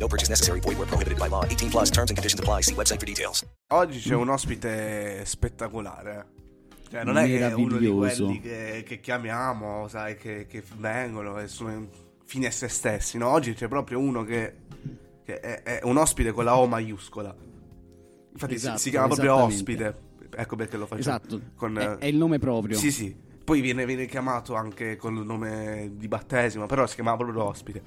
No purchase necessary. Void where prohibited by law. 18 plus terms and conditions apply. See website for details. Oggi c'è un ospite spettacolare. Cioè, non è che è uno di quelli che, che chiamiamo, sai, che, che vengono e sono fini a se stessi. No, oggi c'è proprio uno che, che è, è un ospite con la O maiuscola. Infatti si- Esatto, si, chiama proprio ospite. Ecco perché lo faccio. Esatto, Con, è, è il nome proprio. Sì, sì. Poi viene, viene chiamato anche con il nome di battesimo, però si chiamava proprio ospite.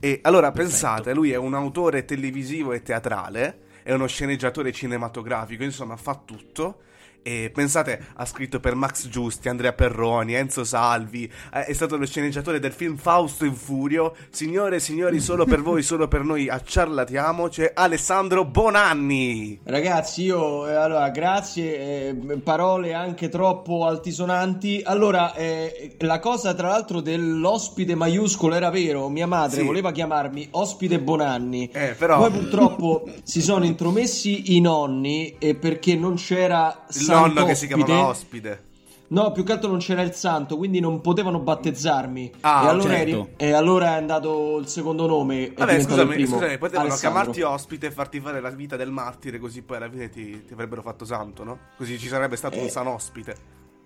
E allora pensate, lui è un autore televisivo e teatrale, è uno sceneggiatore cinematografico, insomma fa tutto. E pensate, ha scritto per Max Giusti, Andrea Perroni, Enzo Salvi, eh, è stato lo sceneggiatore del film Fausto in Furio. Signore e signori, solo per voi, solo per noi, a Ciarlatiamo c'è Alessandro Bonanni. Ragazzi, io eh, allora grazie, eh, parole anche troppo altisonanti. Allora, eh, la cosa tra l'altro dell'ospite maiuscolo era vero, mia madre Sì. voleva chiamarmi ospite Bonanni. Eh, però- Poi purtroppo si sono intromessi i nonni e perché non c'era Il nonno che si chiamava ospite. No, più che altro non c'era il santo, quindi non potevano battezzarmi. Ah, e, allora certo. eri- e allora è andato il secondo nome. È Vabbè, scusami, scusami, potevano Alessandro. chiamarti ospite e farti fare la vita del martire, così poi alla fine ti, ti avrebbero fatto santo, no? Così ci sarebbe stato un Eh. san ospite.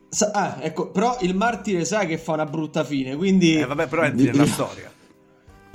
Sa- ah, ecco, però il martire sai che fa una brutta fine, quindi... Eh, vabbè, però entri nella storia.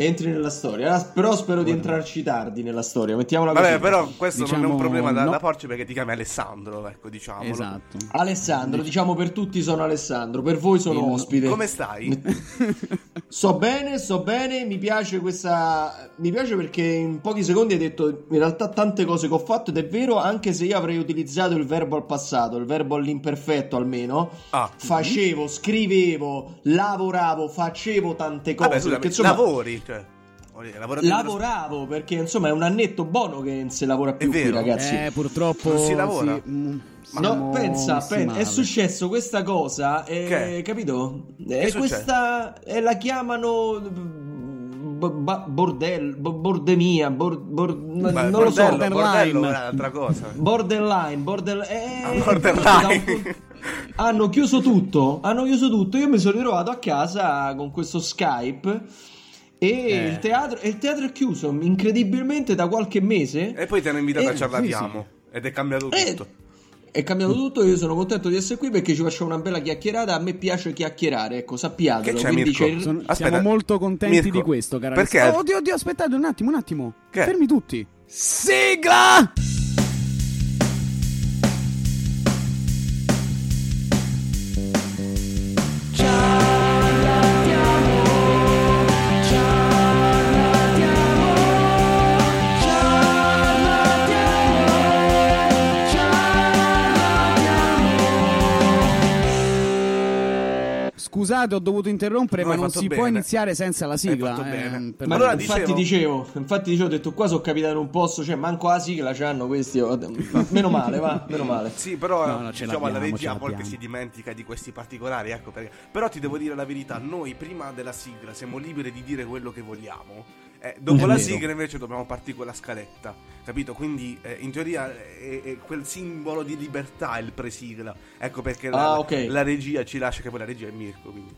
Entri nella storia, però spero di entrarci tardi nella storia, mettiamola così. Vabbè, però questo non è un Diciamo, problema da, no. da porci perché ti chiami Alessandro, ecco, diciamolo. Esatto. Alessandro, diciamo per tutti sono Alessandro, per voi sono Il- ospite. Come stai? So bene, so bene, mi piace questa... Mi piace perché in pochi secondi hai detto in realtà tante cose che ho fatto ed è vero, anche se io avrei utilizzato il verbo al passato, il verbo all'imperfetto almeno. Ah. Facevo, scrivevo, lavoravo, facevo tante cose. Vabbè, scusami, perché, insomma, lavori, cioè... lavorati nello- Lavoravo perché insomma è un annetto buono che non si lavora più È qui, ragazzi. Eh, purtroppo Non si lavora? sì, mm, No, pensa, messi pen- male. è successo questa cosa, eh, Che? capito? Che È questa, eh, la chiamano b- bordel, bo- bordemia, bor- bor- Beh, non lo so, bordello, borderline. bordello è un'altra cosa. borderline, bordel, eh, Ah, borderline. da un- hanno chiuso tutto, hanno chiuso tutto, io mi sono ritrovato a casa con questo Skype e Eh. il, teatro, e il teatro è chiuso incredibilmente da qualche mese. E poi ti hanno invitato Eh, a Ciarlatiamo. Ed è cambiato Eh, tutto. È cambiato tutto, io sono contento di essere qui perché ci facciamo una bella chiacchierata. A me piace chiacchierare, ecco, sappiatelo. Che c'è, Quindi Mirko? c'è Sono- Aspetta, siamo molto contenti Mirko, di questo, cara perché? Oh, oddio, oddio, aspettate un attimo, un attimo. Che? Fermi tutti. Sigla! Scusate, ho dovuto interrompere, No, ma non si bene. può iniziare senza la sigla. fatto eh, Ma Allora, infatti dicevo- infatti dicevo, ho detto qua sono capitato in un posto, cioè manco la sigla c'hanno questi. oh, Meno male, va, meno male. Sì, però No, no, ce diciamo la regia a volte si dimentica di questi particolari, ecco perché. Però ti devo dire la verità, noi prima della sigla siamo liberi di dire quello che vogliamo. Eh, dopo È la sigla invece dobbiamo partire con la scaletta, capito? Quindi eh, in teoria è, è quel simbolo di libertà il presigla. Ecco perché la, Ah, ok. la regia ci lascia che poi la regia è Mirko, quindi.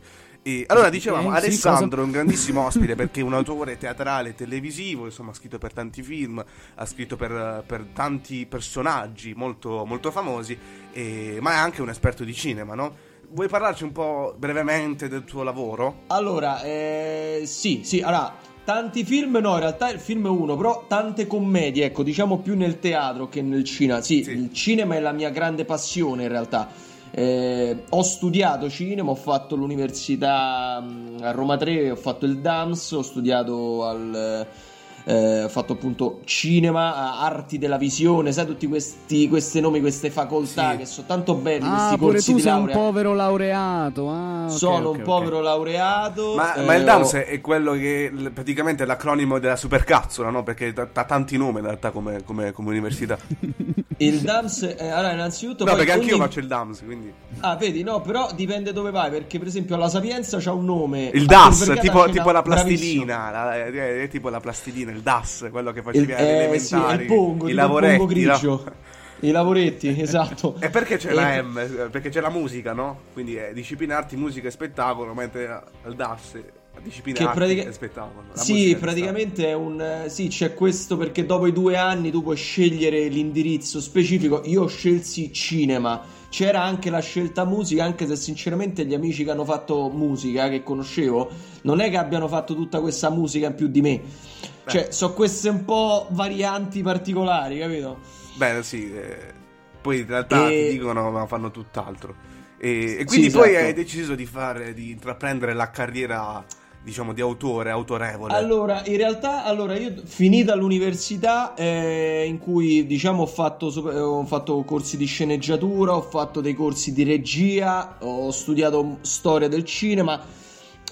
E allora dicevamo, Eh, sì, Alessandro è cosa- un grandissimo ospite perché è un autore teatrale e televisivo, insomma ha scritto per tanti film, ha scritto per, per tanti personaggi molto, molto famosi, e- ma è anche un esperto di cinema, no? Vuoi parlarci un po' brevemente del tuo lavoro? Allora, eh, sì, sì, allora, tanti film, no, in realtà il film è uno, però tante commedie, ecco, diciamo più nel teatro che nel cinema. Sì, Sì. il cinema è la mia grande passione in realtà. Eh, ho studiato cinema, ho fatto l'università mh, a Roma 3, ho fatto il DAMS, ho studiato al, eh, ha fatto appunto cinema, arti della visione, sai tutti questi questi nomi, queste facoltà Sì. che sono tanto belli, Ah, questi pure corsi tu di sei un laurea. povero laureato. Ah, ok, Sono ok, un povero laureato. Ma, eh, ma il DAMS ho- è quello che praticamente è l'acronimo della supercazzola, no? Perché ha tanti nomi in realtà come, come- come università. il DAMS, eh, allora innanzitutto... No, poi perché anch'io ogni- faccio il DAMS, quindi... Ah, vedi, no, però dipende dove vai, perché per esempio alla Sapienza c'ha un nome. Il DAS, Vergata tipo, tipo la plastilina, la- è, è tipo la plastilina, il DAS, quello che facevi Il, eh, sì, il pongo, il lavoretti, grigio. no? I lavoretti, esatto. E perché c'è E- la M? Perché c'è la musica, no? Quindi è disciplina arti, musica e spettacolo, mentre al DAS è disciplina Che pratica- e spettacolo. La Sì, praticamente è un... eh, Sì, c'è questo perché dopo i due anni tu puoi scegliere l'indirizzo specifico. Io scelsi cinema. C'era anche la scelta musica, anche se sinceramente gli amici che hanno fatto musica, che conoscevo, non è che abbiano fatto tutta questa musica in più di me. Cioè, sono queste un po' varianti particolari, capito? Beh, sì, eh, poi in realtà E- ti dicono ma fanno tutt'altro. E, e quindi Sì, poi esatto. hai deciso di fare, di intraprendere la carriera, diciamo, di autore, autorevole. Allora, in realtà, allora io finita l'università eh, in cui diciamo ho fatto, eh, ho fatto corsi di sceneggiatura, ho fatto dei corsi di regia, ho studiato storia del cinema,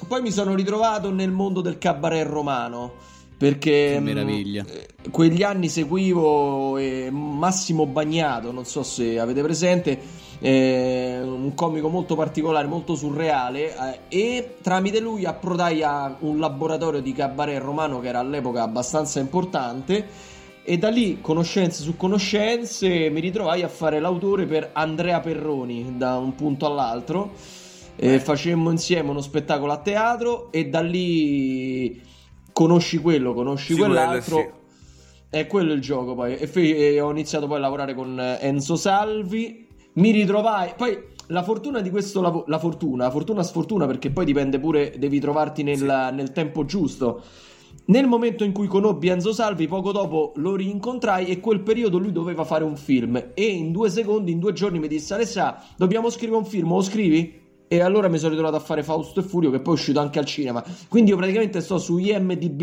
poi mi sono ritrovato nel mondo del cabaret romano. Perché Che mh, meraviglia. eh, quegli anni seguivo eh, Massimo Bagnato, non so se avete presente, eh, un comico molto particolare, molto surreale eh, e tramite lui approdai a un laboratorio di cabaret romano che era all'epoca abbastanza importante e da lì, conoscenze su conoscenze, mi ritrovai a fare l'autore per Andrea Perroni da un punto all'altro. E facemmo insieme uno spettacolo a teatro e da lì conosci quello, conosci Sì, quell'altro. quello, È quello il gioco poi. E, fe- e ho iniziato poi a lavorare con eh, Enzo Salvi. Mi ritrovai. Poi la fortuna di questo lavoro. La fortuna, fortuna sfortuna perché poi dipende pure, devi trovarti nel, nel tempo giusto. Nel momento in cui conobbi Enzo Salvi, poco dopo lo rincontrai e quel periodo lui doveva fare un film. E in due secondi, in due giorni mi disse: Alessa, dobbiamo scrivere un film, lo scrivi? E allora mi sono ritrovato a fare Fausto e Furio, che poi è uscito anche al cinema. Quindi io praticamente sto su IMDB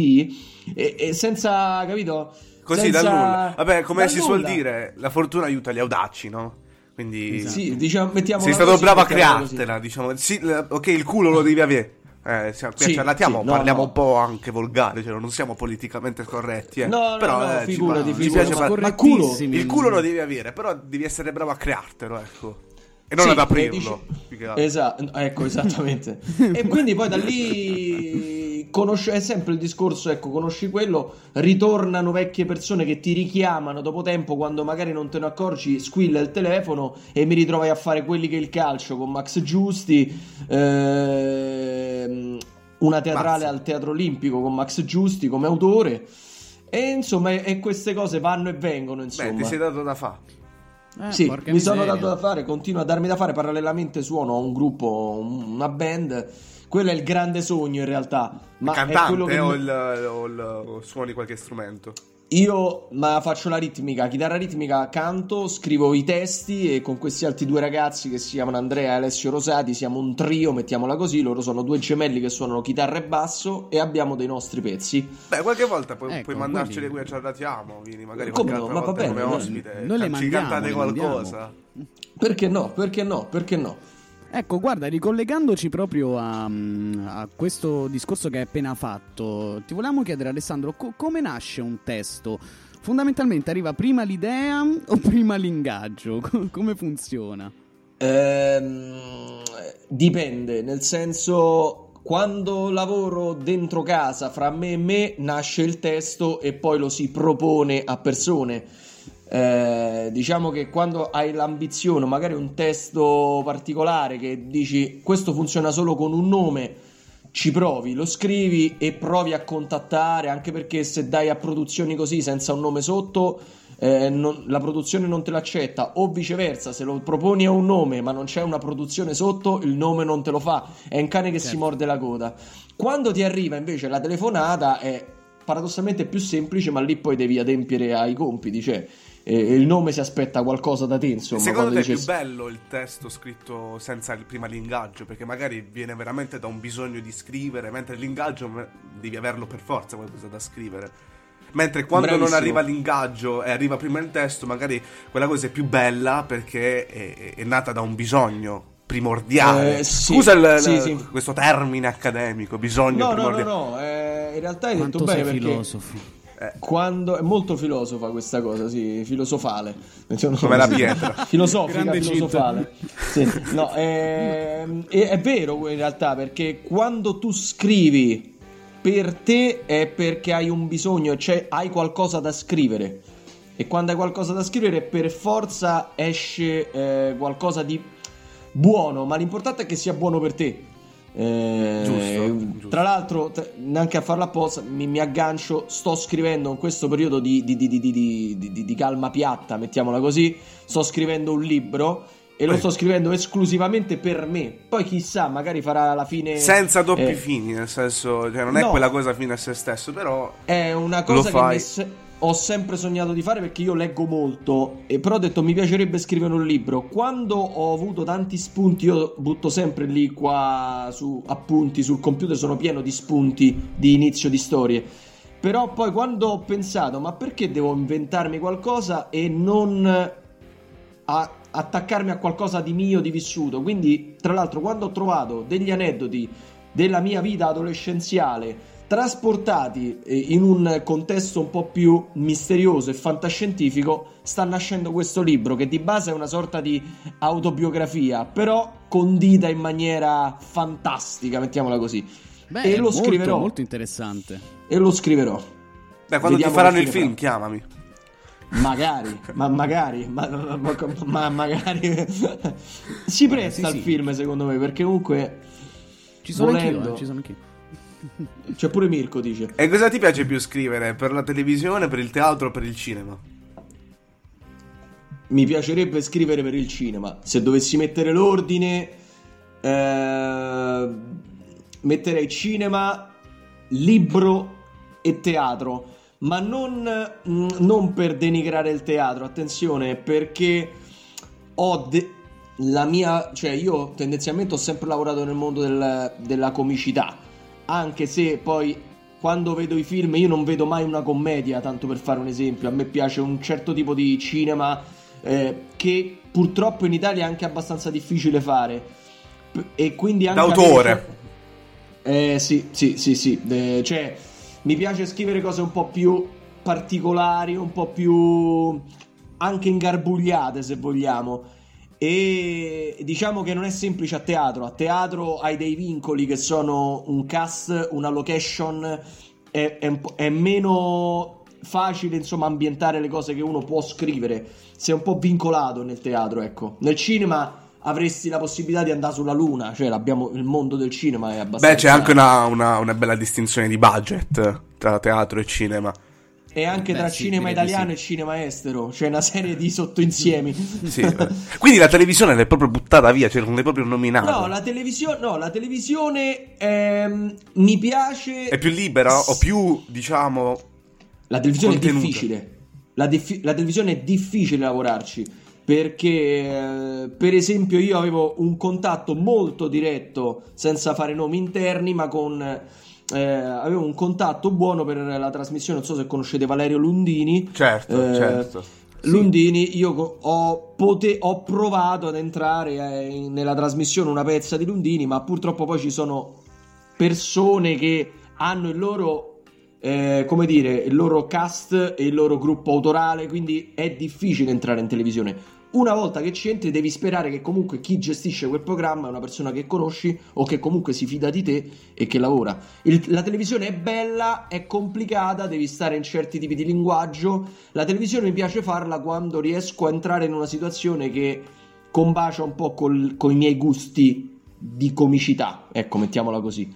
e, e senza, capito? Così Senza- da nulla. Vabbè, come da si suol dire, la fortuna aiuta gli audaci, no? Quindi Sì, diciamo, mettiamola sei stato così, bravo a mettiamola così. creartela, diciamo. Sì, ok, il culo lo devi avere. Eh, siamo- qui Sì, ciarlatiamo, sì, no, parliamo no. un po' anche volgare, cioè non siamo politicamente corretti, eh. No, no, però no, eh, ci figurati, ci, figurati, piace ma ma culo. Il culo lo devi avere, però devi essere bravo a creartelo, ecco. E non Sì, ad eh, aprirlo. dici-. Esatto, ecco, esattamente. e quindi poi da lì conosci, è sempre il discorso, ecco, conosci quello, ritornano vecchie persone che ti richiamano dopo tempo quando magari non te ne accorgi, squilla il telefono e mi ritrovai a fare quelli che il calcio con Max Giusti, ehm, una teatrale Mazza. al Teatro Olimpico con Max Giusti come autore. E insomma, e, queste cose vanno e vengono, insomma. Beh, ti sei dato da fare. Eh, Sì, mi sono miseria. dato da fare, continuo a darmi da fare, parallelamente suono a un gruppo, un- una band, quello è il grande sogno in realtà, ma è quello Cantante che o, il, o il- o suoni qualche strumento? Io ma faccio la ritmica, chitarra ritmica, canto, scrivo i testi e con questi altri due ragazzi che si chiamano Andrea e Alessio Rosati siamo un trio, mettiamola così, loro sono due gemelli che suonano chitarra e basso e abbiamo dei nostri pezzi. Beh, qualche volta puoi, Ecco, puoi mandarceli quelli- qui a Ciarlatiamo, vieni magari Come qualche no, altra ma va volta bene, come noi- ospite. noi le ci mandiamo, cantate le qualcosa. Perché no? Perché no? Perché no? Ecco, guarda, ricollegandoci proprio a, a questo discorso che hai appena fatto, ti volevamo chiedere, Alessandro, co- come nasce un testo? Fondamentalmente arriva prima l'idea o prima l'ingaggio? Co- come funziona? Ehm, dipende, nel senso quando lavoro dentro casa fra me e me nasce il testo e poi lo si propone a persone. Eh, diciamo che quando hai l'ambizione, magari un testo particolare che dici questo funziona solo con un nome, ci provi, lo scrivi e provi a contattare, anche perché se dai a produzioni così senza un nome sotto, eh, non- la produzione non te l'accetta, o viceversa, se lo proponi a un nome ma non c'è una produzione sotto, il nome non te lo fa, è un cane che si Certo. morde la coda. Quando ti arriva invece la telefonata è paradossalmente più semplice, ma lì poi devi adempiere ai compiti, cioè eh, il nome si aspetta qualcosa da te, insomma. Secondo te quando è più dice- bello il testo scritto senza il, prima l'ingaggio? Perché magari viene veramente da un bisogno di scrivere, mentre l'ingaggio me- devi averlo per forza qualcosa da scrivere. Mentre quando Bravissimo. non arriva l'ingaggio e arriva prima il testo, magari quella cosa è più bella perché è, è nata da un bisogno primordiale. Eh, sì, Scusa il- sì, il- sì. questo termine accademico, bisogno No, no, no, primordiale. no, eh, in realtà hai Quanto detto bene perché filosofo. Quando è molto filosofa questa cosa, sì, filosofale. Mettiamo Come la pietra. Filosofica, Grande filosofale. Sì, no, ehm, è, è vero in realtà perché quando tu scrivi per te è perché hai un bisogno, cioè hai qualcosa da scrivere. E quando hai qualcosa da scrivere per forza esce eh, qualcosa di buono, ma l'importante è che sia buono per te. Eh, Giusto, giusto. Tra l'altro, t- neanche a farla apposta, mi, mi aggancio, sto scrivendo in questo periodo di, di- di- di- di- di- di- di calma piatta, mettiamola così, sto scrivendo un libro e lo Eh. sto scrivendo esclusivamente per me. Poi chissà, magari farà alla fine... Senza doppi eh, fini, nel senso, cioè, non è No. quella cosa fine a se stesso, però È una cosa che fai. mi ho sempre sognato di fare perché io leggo molto, e però ho detto mi piacerebbe scrivere un libro. Quando ho avuto tanti spunti, io butto sempre lì qua su appunti sul computer, sono pieno di spunti di inizio di storie. Però poi quando ho pensato, ma perché devo inventarmi qualcosa e non a- attaccarmi a qualcosa di mio, di vissuto? Quindi, tra l'altro, quando ho trovato degli aneddoti della mia vita adolescenziale trasportati eh, in un contesto un po' più misterioso e fantascientifico, sta nascendo questo libro che di base è una sorta di autobiografia, però condita in maniera fantastica, mettiamola così. Beh, e lo molto, scriverò. molto interessante. E lo scriverò. beh, quando Vediamo ti faranno il film, chiamami. Magari, ma magari, ma, ma- ma- ma magari si presta sì, al sì. film secondo me perché comunque Ci sono Volendo. anch'io, eh, ci sono anch'io. C'è pure Mirko dice E cosa ti piace più scrivere? Per la televisione, per il teatro o per il cinema? mi piacerebbe scrivere per il cinema. Se dovessi mettere l'ordine, eh, metterei cinema, libro e teatro. Ma non, mm, non per denigrare il teatro, attenzione, perché ho de- la mia, cioè io tendenzialmente ho sempre lavorato nel mondo del- della comicità, anche se poi quando vedo i film io non vedo mai una commedia, tanto per fare un esempio, a me piace un certo tipo di cinema eh, che purtroppo in Italia è anche abbastanza difficile fare P- e quindi anche D'autore. avere- eh sì, sì, sì, sì, eh, cioè mi piace scrivere cose un po' più particolari, un po' più anche ingarbugliate se vogliamo. E diciamo che non è semplice a teatro. A teatro hai dei vincoli che sono un cast, una location, è, è è meno facile insomma ambientare le cose che uno può scrivere. Sei un po' vincolato nel teatro, ecco. Nel cinema avresti la possibilità di andare sulla luna, cioè il mondo del cinema è abbastanza... Beh, c'è anche una, una- una bella distinzione di budget tra teatro e cinema. E anche Beh, tra sì, cinema italiano sì. e cinema estero, c'è una serie di sottoinsiemi. Sì. Quindi la televisione l'hai proprio buttata via, cioè non l'hai proprio nominata. No, la televisione, no, la televisione ehm, mi piace. È più libera o più, diciamo... La televisione contenuta. è difficile. La, diffi- la televisione è difficile lavorarci. Perché, eh, per esempio, io avevo un contatto molto diretto, senza fare nomi interni, ma con. Eh, avevo un contatto buono per la trasmissione. Non so se conoscete Valerio Lundini. Certo, Eh, certo. Lundini, io co- ho, pote- ho provato ad entrare eh, nella trasmissione una pezza di Lundini, ma purtroppo poi ci sono persone che hanno il loro, eh, come dire, il loro cast e il loro gruppo autorale, quindi è difficile entrare in televisione. Una volta che ci entri devi sperare che comunque chi gestisce quel programma è una persona che conosci o che comunque si fida di te e che lavora. Il- la televisione è bella, è complicata, devi stare in certi tipi di linguaggio. La televisione mi piace farla quando riesco a entrare in una situazione che combacia un po' col- con i miei gusti di comicità. Ecco, mettiamola così.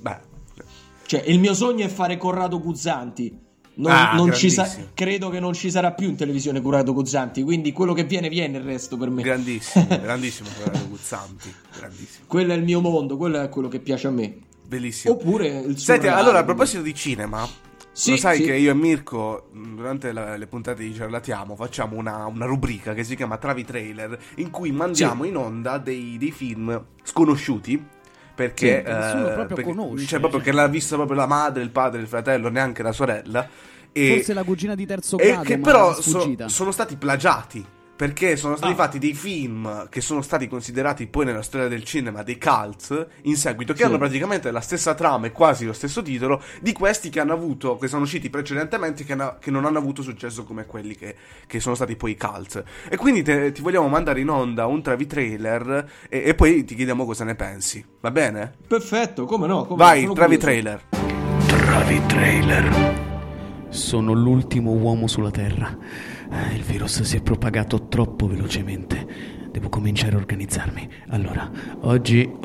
Beh, Cioè, il mio sogno è fare Corrado Guzzanti. Non, Ah, non ci sa- credo che non ci sarà più in televisione Corrado Guzzanti. Quindi quello che viene, viene il resto per me. grandissimo, grandissimo Corrado Guzzanti, grandissimo. quello è il mio mondo, quello è quello che piace a me. Bellissimo. Oppure il suo Senti, allora a proposito di cinema, Sì, lo sai sì. che io e Mirko mh, durante la- le puntate di Ciarlatiamo facciamo una, una rubrica che si chiama Travi Trailer in cui mandiamo in onda dei, dei film sconosciuti perché, Sì, che nessuno eh, proprio perché- conosce, cioè proprio cioè. che l'ha vista proprio la madre, il padre, il fratello, neanche la sorella. E, Forse la cugina di terzo e grado, che ma però so- sono stati plagiati. Perché sono stati Ah. fatti dei film che sono stati considerati poi nella storia del cinema dei cult in seguito, che Sì. hanno praticamente la stessa trama e quasi lo stesso titolo di questi che hanno avuto, che sono usciti precedentemente, che, hanno- che non hanno avuto successo come quelli che, che sono stati poi i cult. E quindi te- ti vogliamo mandare in onda un travi trailer e, e poi ti chiediamo cosa ne pensi. Va bene? Perfetto, come no? Come Vai, travi curioso. trailer. Travi trailer. Sono l'ultimo uomo sulla Terra. Eh, Il virus si è propagato troppo velocemente. Devo cominciare a organizzarmi. Allora, oggi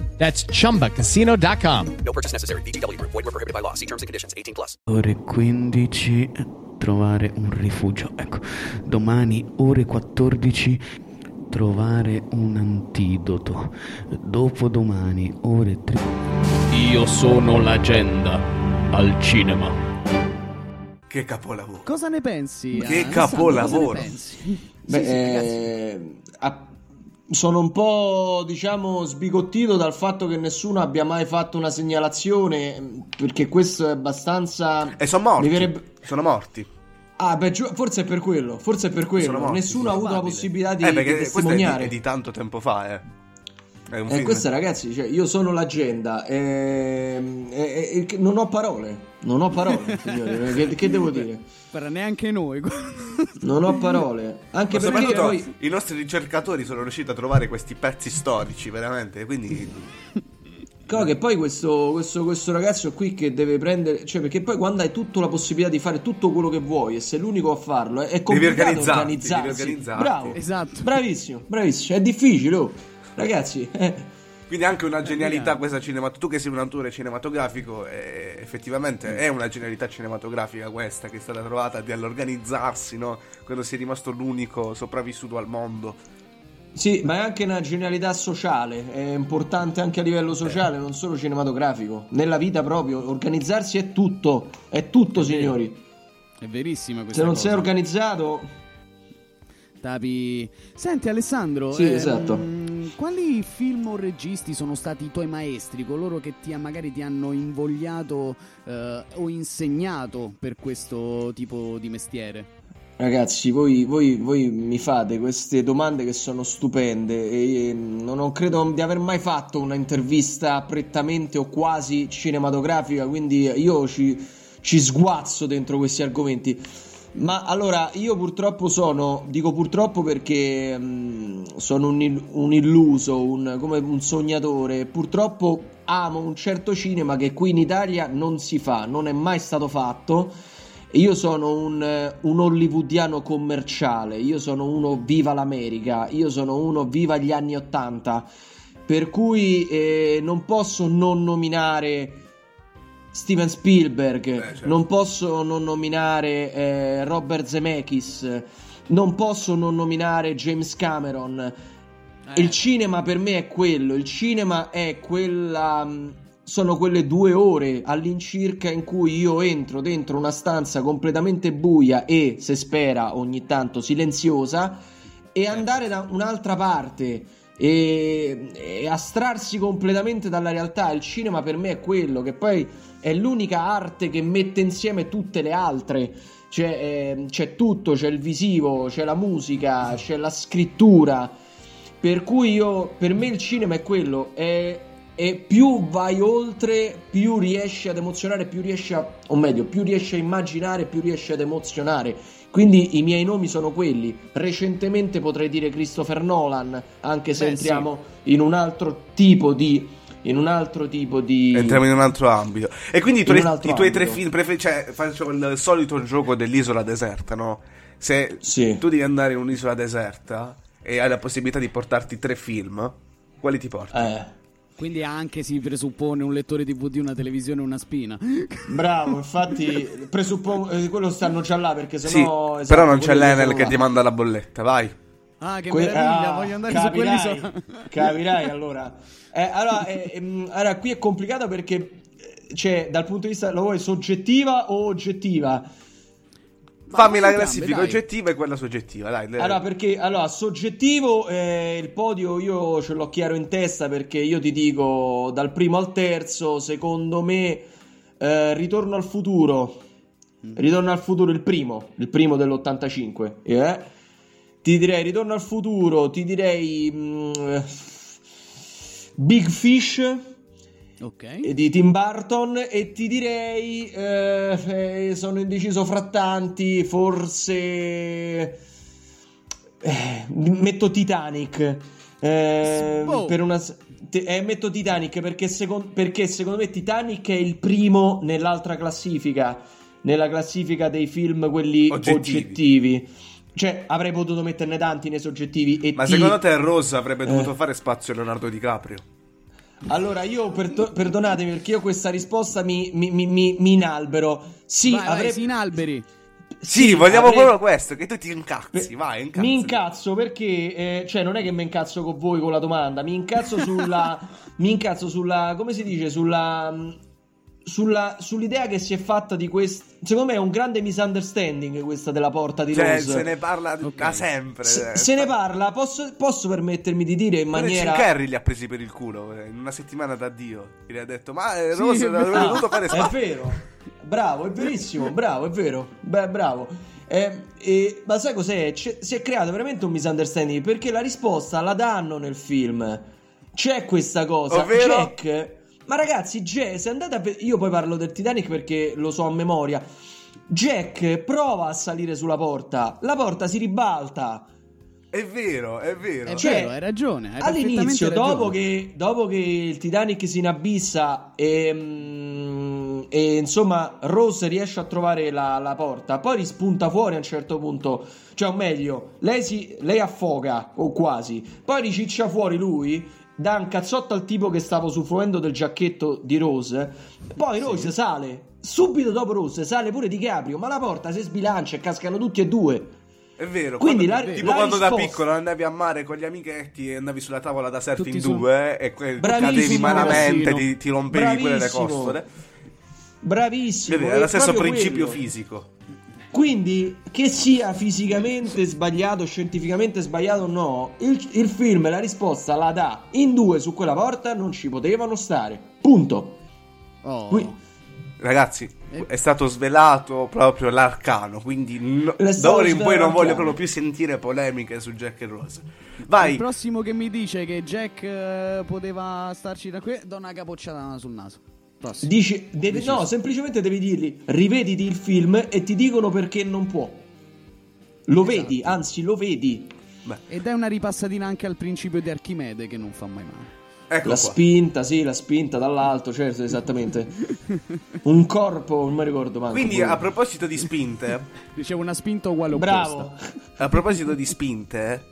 That's chumbacasino.com. No purchase necessary. VGW Group. Void were prohibited by law. See terms and conditions. 18 plus. ore 15 trovare un rifugio. Ecco, domani ore 14 trovare un antidoto. Dopodomani ore 3 Io sono l'agenda al cinema. Che capolavoro. Cosa ne pensi? Che capolavoro. Cosa ne pensi? Beh, Sì, sì, ragazzi. eh, a- sono un po', diciamo, sbigottito dal fatto che nessuno abbia mai fatto una segnalazione, perché questo è abbastanza... E sono morti. Verrebbe- Sono morti. Ah, beh, giu- forse è per quello, forse è per quello. Morti, Nessuno ha avuto la possibilità di, eh, di perché questo è di, testimoniare. è di tanto tempo fa, eh. È un E film. questa ragazzi, cioè, io sono l'agenda ehm, e, e- e- non ho parole, non ho parole, signori, che, che devo dire? Per neanche noi. Non ho parole, anche Ma perché poi... i nostri ricercatori sono riusciti a trovare questi pezzi storici, veramente. Quindi. Che poi questo, questo, questo ragazzo qui che deve prendere, cioè perché poi quando hai tutta la possibilità di fare tutto quello che vuoi e sei l'unico a farlo, è, complicato organizzarti, organizzarsi. devi organizzarti. Bravo, Esatto. bravissimo, bravissimo, è difficile, oh. ragazzi. eh. Quindi anche una genialità questa cinematografica. Tu che sei un autore cinematografico, eh, effettivamente è una genialità cinematografica questa che è stata trovata di all'organizzarsi, no? Quando sei rimasto l'unico sopravvissuto al mondo. Sì, ma è anche una genialità sociale, è importante anche a livello sociale, non solo cinematografico. Nella vita proprio, organizzarsi è tutto, è tutto, signori. È verissima questa Se non cosa. sei organizzato, Tapi... Senti Alessandro, Sì, ehm, esatto. quali film o registi sono stati i tuoi maestri, coloro che ti, magari ti hanno invogliato eh, o insegnato per questo tipo di mestiere? Ragazzi, voi, voi- voi mi fate queste domande che sono stupende e e non credo di aver mai fatto una intervista prettamente o quasi cinematografica, quindi io ci, ci sguazzo dentro questi argomenti. Ma allora, io purtroppo sono, dico purtroppo perché mh, sono un, un illuso, un, come un sognatore, purtroppo amo un certo cinema che qui in Italia non si fa, non è mai stato fatto. Io sono un, un hollywoodiano commerciale, io sono uno viva l'America, io sono uno viva gli anni Ottanta, per cui eh, non posso non nominare Steven Spielberg, certo. non posso non nominare eh, Robert Zemeckis, non posso non nominare James Cameron. Il cinema per me è quello, il cinema è quella... mh, Sono quelle due ore all'incirca in cui io entro dentro una stanza completamente buia e, se spera, ogni tanto silenziosa, e andare da un'altra parte e, e astrarsi completamente dalla realtà. Il cinema per me è quello, che poi è l'unica arte che mette insieme tutte le altre. C'è, eh, c'è tutto, c'è il visivo, c'è la musica, c'è la scrittura. Per cui io, per me il cinema è quello, è e più vai oltre, più riesci ad emozionare, più riesci a, o meglio, più riesci a immaginare, più riesci ad emozionare. Quindi i miei nomi sono quelli. Recentemente potrei dire Christopher Nolan, anche se Beh, entriamo in un altro tipo di in un altro tipo di Entriamo in un altro ambito. E quindi i altro i tuoi tre ambito. film preferiti, cioè faccio il solito gioco dell'isola deserta, no? Se Sì. tu devi andare in un'isola deserta e hai la possibilità di portarti tre film, quali ti porti? eh Quindi anche si presuppone un lettore DVD, una televisione e una spina. Bravo, infatti presuppongo eh, quello stanno già là perché sì, sennò esatto, però non c'è quelli l'Enel che là. ti manda la bolletta, vai. Ah, che Que- meraviglia, ah, voglio andare capirai, su quell'isola. capirai allora. Eh, allora, eh, ehm, allora, qui è complicato perché eh, c'è dal punto di vista lo vuoi soggettiva o oggettiva? Fammi la classifica dai. oggettiva e quella soggettiva, dai. Allora, perché allora, soggettivo eh, il podio io ce l'ho chiaro in testa perché io ti dico dal primo al terzo, secondo me eh, Ritorno al futuro. Ritorno al futuro il primo, il primo dell'85, eh. Ti direi Ritorno al futuro, ti direi mm, eh, Big Fish Ok. di Tim Burton e ti direi eh, eh, sono indeciso fra tanti forse eh, metto Titanic eh, Boh. per una eh, metto Titanic perché, secon- perché secondo me Titanic è il primo nell'altra classifica nella classifica dei film quelli Oggettivi. oggettivi, cioè avrei potuto metterne tanti nei soggettivi e Ma ti- secondo te Rose avrebbe dovuto Eh. fare spazio a Leonardo DiCaprio? Allora, io perdo- perdonatemi perché io questa risposta mi, mi, mi, mi- mi inalbero. Sì, vai, vai, avrei- si inalberi. Sì, vogliamo avrei- proprio questo, che tu ti incazzi, vai, incazzi. Mi incazzo perché, eh, cioè, non è che mi incazzo con voi con la domanda, mi incazzo sulla. mi incazzo sulla. come si dice? Sulla. Sulla- sull'idea che si è fatta di questo. Secondo me è un grande misunderstanding questa della porta di Cioè, Rose. se ne parla Ok. da sempre. Se- eh. se ne parla, posso, posso permettermi di dire in maniera. Jim Carrey li ha presi per il culo eh, in una settimana d'addio. Gli ha detto, ma eh, Sì, Rose è avrebbe vero. dovuto fare È spazio. vero, bravo, è verissimo, bravo, è vero, beh, bravo. Eh, e- ma sai cos'è? C'è- si è creato veramente un misunderstanding perché la risposta la danno nel film. C'è questa cosa. Ovvero? Jack, ma ragazzi, Jack, se andate a vedere, io poi parlo del Titanic perché lo so a memoria. Jack prova a salire sulla porta, la porta si ribalta. È vero, è vero. È Cioè, vero, hai ragione. Hai All'inizio, ragione. dopo che, dopo che il Titanic si inabissa e, mm, e, insomma Rose riesce a trovare la, la porta, poi rispunta fuori a un certo punto, cioè o meglio, lei, si, lei affoga o quasi, poi riciccia fuori lui, dà un cazzotto al tipo che stava usufruendo del giacchetto di Rose, poi Rose sale, subito dopo Rose sale pure DiCaprio, ma la porta si sbilancia e cascano tutti e due. È vero. Quindi quando- la- tipo la quando da risposta- piccolo andavi a mare con gli amichetti e andavi sulla tavola da surf in su- due e que- Bravissimo, cadevi malamente, ti, ti rompevi pure le Bravissimo. costole. Bravissimo. È vero, lo stesso principio quello. fisico. Quindi, che sia fisicamente sbagliato, scientificamente sbagliato o no, il, il film la risposta la dà in due su quella porta, non ci potevano stare. Punto. Oh. Qui- Ragazzi, Eh. è stato svelato proprio l'arcano, quindi no- È da stato ora in poi non voglio proprio più sentire polemiche su Jack e Rose. Il Vai, prossimo che mi dice che Jack eh, poteva starci da qui, do una capocciata sul naso. Dici, devi- no, semplicemente devi dirgli, rivediti il film e ti dicono perché non può. Lo vedi, anzi lo vedi. E dai una ripassatina anche al principio di Archimede che non fa mai male. ecco La qua. spinta, sì, la spinta dall'alto, certo, esattamente. Un corpo, non mi ricordo manco. Quindi come. a proposito di spinte, Dicevo una spinta uguale opposta. Bravo. a proposito di spinte,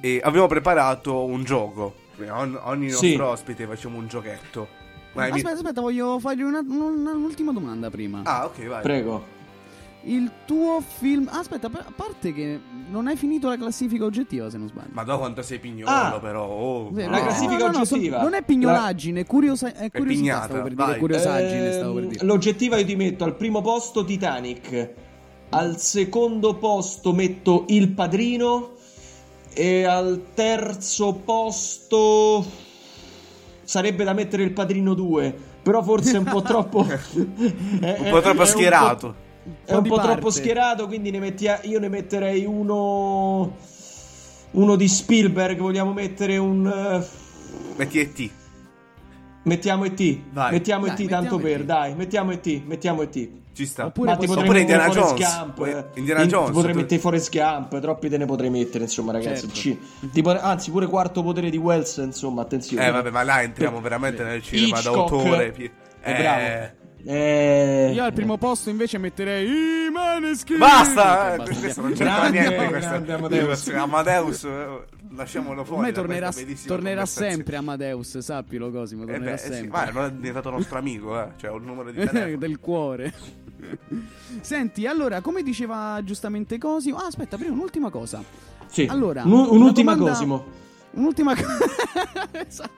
eh, abbiamo preparato un gioco. Ogni, ogni Sì. nostro ospite facciamo un giochetto. Vai, mi- Aspetta, aspetta, voglio fargli una- una- un'ultima domanda prima. Ah, ok, vai. Prego. Il tuo film. Aspetta, a parte che non hai finito la classifica oggettiva, se non sbaglio. Madonna quanto sei pignolo Ah. però. Oh, Sì, no. la classifica so- oggettiva. non è pignolaggine, è, curiosa- è curiosità. pignata, stavo per dire curiosaggine, stavo per Ehm, dire. L'oggettiva io ti metto al primo posto Titanic, al secondo posto metto Il Padrino e al terzo posto sarebbe da mettere Il Padrino 2, però forse è un po' troppo è- Un è- po' troppo è schierato. È un po' parte. troppo schierato, quindi ne metti- io ne metterei uno uno di Spielberg, vogliamo mettere un eh, Metti E.T. Mettiamo ET. Vai. Mettiamo Dai, ET tanto mettiamo per, ET. dai, mettiamo ET, mettiamo ET. Ci sta. Oppure Ma ti potrei Oppure Indiana Jones. Gump. Indiana In- Jones, Ti potrei tu- mettere Forrest Gump, troppi te ne potrei mettere, insomma, ragazzi. Certo. C. Tipo, anzi, pure quarto potere di Wells, insomma, attenzione. Eh, vabbè, ma là entriamo veramente nel cinema Hitchcock. d'autore. pi- Eh, bravo. Eh... Io al primo posto invece metterei i Maneskin. Basta, eh, basta, questo non c'entra Grande, niente. Questo, grande Amadeus. Amadeus, eh, lasciamolo fuori. Ormai tornerà, questa tornerà sempre Amadeus, sappilo Cosimo, Eh tornerà beh, sì, sempre. ma non è diventato nostro amico, eh. Cioè, il numero di telefono. del cuore. Senti, allora, come diceva giustamente Cosimo, ah, aspetta, prima un'ultima cosa. Sì. Allora, Un- un'ultima domanda- Cosimo. Un'ultima cosa. esatto.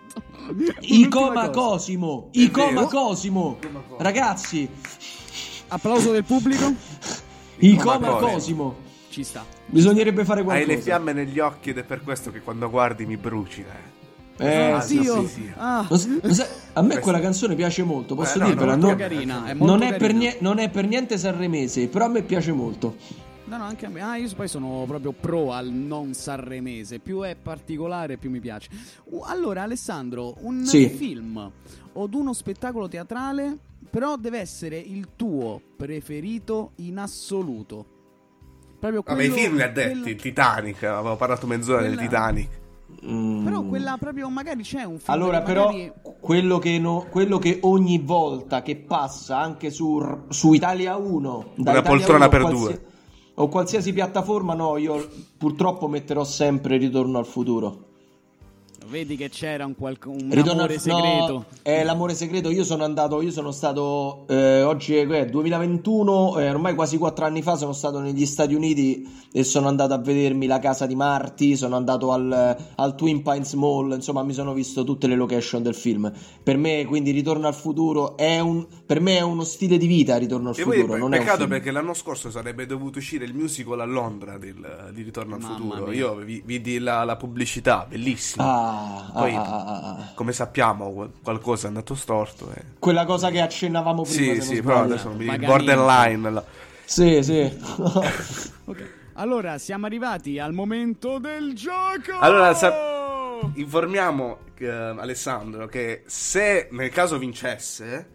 Icoma Un'ultima cosa. Cosimo. Icoma vero. Cosimo. Ragazzi, Applauso del pubblico. Icoma Cosimo. Cosimo. Ci sta. Bisognerebbe fare Hai qualcosa. le fiamme negli occhi ed è per questo che quando guardi mi bruci. Eh. Eh, Ah, sì, Dio. sì. sì, sì. Ah, Lo s- lo sai, a me quella canzone piace molto, posso Eh, no, dirvela. no, non, molto carina, è molto non è non è per niente sanremese, però a me piace molto. No, no, anche a me. Ah, io poi sono proprio pro al non sanremese. Più è particolare, più mi piace. Allora, Alessandro, un Sì. film o uno spettacolo teatrale, però deve essere il tuo preferito in assoluto. Proprio Vabbè, i quello- film li ha detti, quella- il Titanic, avevo parlato mezz'ora del Quella- Titanic. Mm. Però quella proprio, magari c'è un film. Allora, però, magari- quello che, no- quello che ogni volta che passa anche su, su Italia 1, da Una Italia poltrona 1 o per qualsia- due. o qualsiasi piattaforma, no, io purtroppo metterò sempre Ritorno al futuro. Vedi che c'era un, qualco- un Ritorno amore al- segreto. No, è l'amore segreto. Io sono andato, io sono stato eh, oggi è 2021, eh, ormai quasi quattro anni fa. Sono stato negli Stati Uniti e sono andato a vedermi la casa di Marty. Sono andato al, al Twin Pines Mall. Insomma, mi sono visto tutte le location del film. Per me, quindi, Ritorno al futuro è un, per me è uno stile di vita. Ritorno al E poi futuro, non è un peccato perché l'anno scorso sarebbe dovuto uscire il musical a Londra del- di Ritorno al Mamma futuro. mia. Io vi- vidi la, la pubblicità, bellissima. Ah, Poi, ah, ah, ah, ah. come sappiamo, qual- qualcosa è andato storto. eh. quella cosa che accennavamo prima. Sì, sì, però adesso mi borderline. là. Sì, sì. Ok. Allora, siamo arrivati al momento del gioco. Allora, sa- informiamo eh, Alessandro che se nel caso vincesse,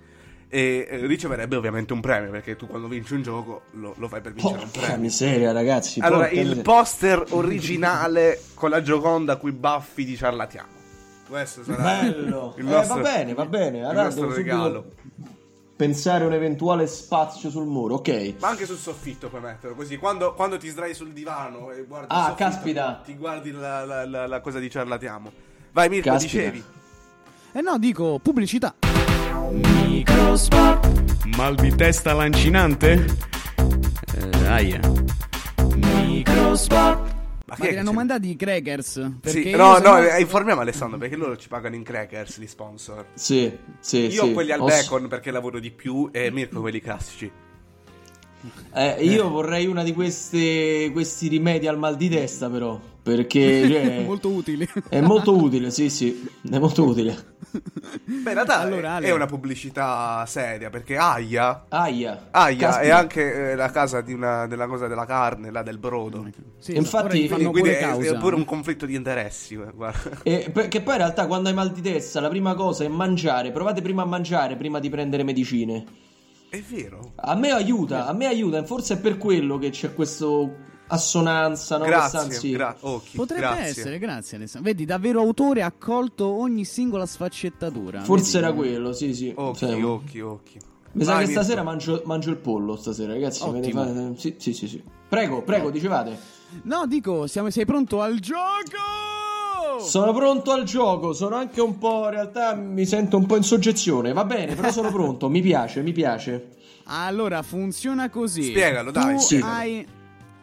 eh, eh, riceverebbe ovviamente un premio perché tu quando vinci un gioco lo, lo fai per vincere un Porca premio. miseria, ragazzi. Allora, il miseria. poster originale con la gioconda coi baffi di ciarlatiano. Questo sarà Bello. il Eh, nostro, va bene, va bene. il Allora, nostro devo subito regalo. Pensare a un eventuale spazio sul muro, ok. Ma anche sul soffitto puoi metterlo così. Quando, quando ti sdrai sul divano e guardi Ah, il soffitto, caspita. ti guardi la, la- la- la cosa di ciarlatiamo. Vai, Mirko, Caspita. dicevi. Eh no, dico pubblicità. Mal di testa lancinante? Eh, aia. Ma, Ma te che li hanno c'è? mandati i crackers? Sì, no, no, eh, informiamo Alessandro perché loro ci pagano in crackers gli sponsor. Sì, sì, Io sì. ho quelli al Ho- bacon perché lavoro di più e Mirko quelli classici. Eh, io vorrei una di queste questi rimedi al mal di testa, però. Perché cioè, molto utili. è molto utile, sì, sì. È molto utile. Beh, in realtà Allora, è- è una pubblicità seria perché Aia. Aia. Aia è anche eh, la casa di una, della cosa della carne, là del brodo. Sì, Infatti- fanno Quindi pure è, causa. è pure un conflitto di interessi. Guarda. E perché poi in realtà quando hai mal di testa la prima cosa è mangiare. Provate prima a mangiare prima di prendere medicine. È vero. A me aiuta, a me aiuta. Forse è per quello che c'è questo assonanza, no? Grazie, sì. gra- Occhi, Potrebbe grazie. essere, grazie Alessandro. Vedi, davvero autore ha colto ogni singola sfaccettatura. Forse Vedi? era quello, sì, sì. Occhi, Sì. occhi, occhi. Mi sa che stasera mangio, mangio il pollo stasera, ragazzi. fate- Sì, sì, sì, sì. Prego, prego, dicevate. No, dico, siamo- sei pronto al gioco? Sono pronto al gioco, sono anche un po', in realtà mi sento un po' in soggezione, va bene, però sono pronto, mi piace, mi piace. Allora, funziona così. Spiegalo, dai, Tu spiegalo. hai...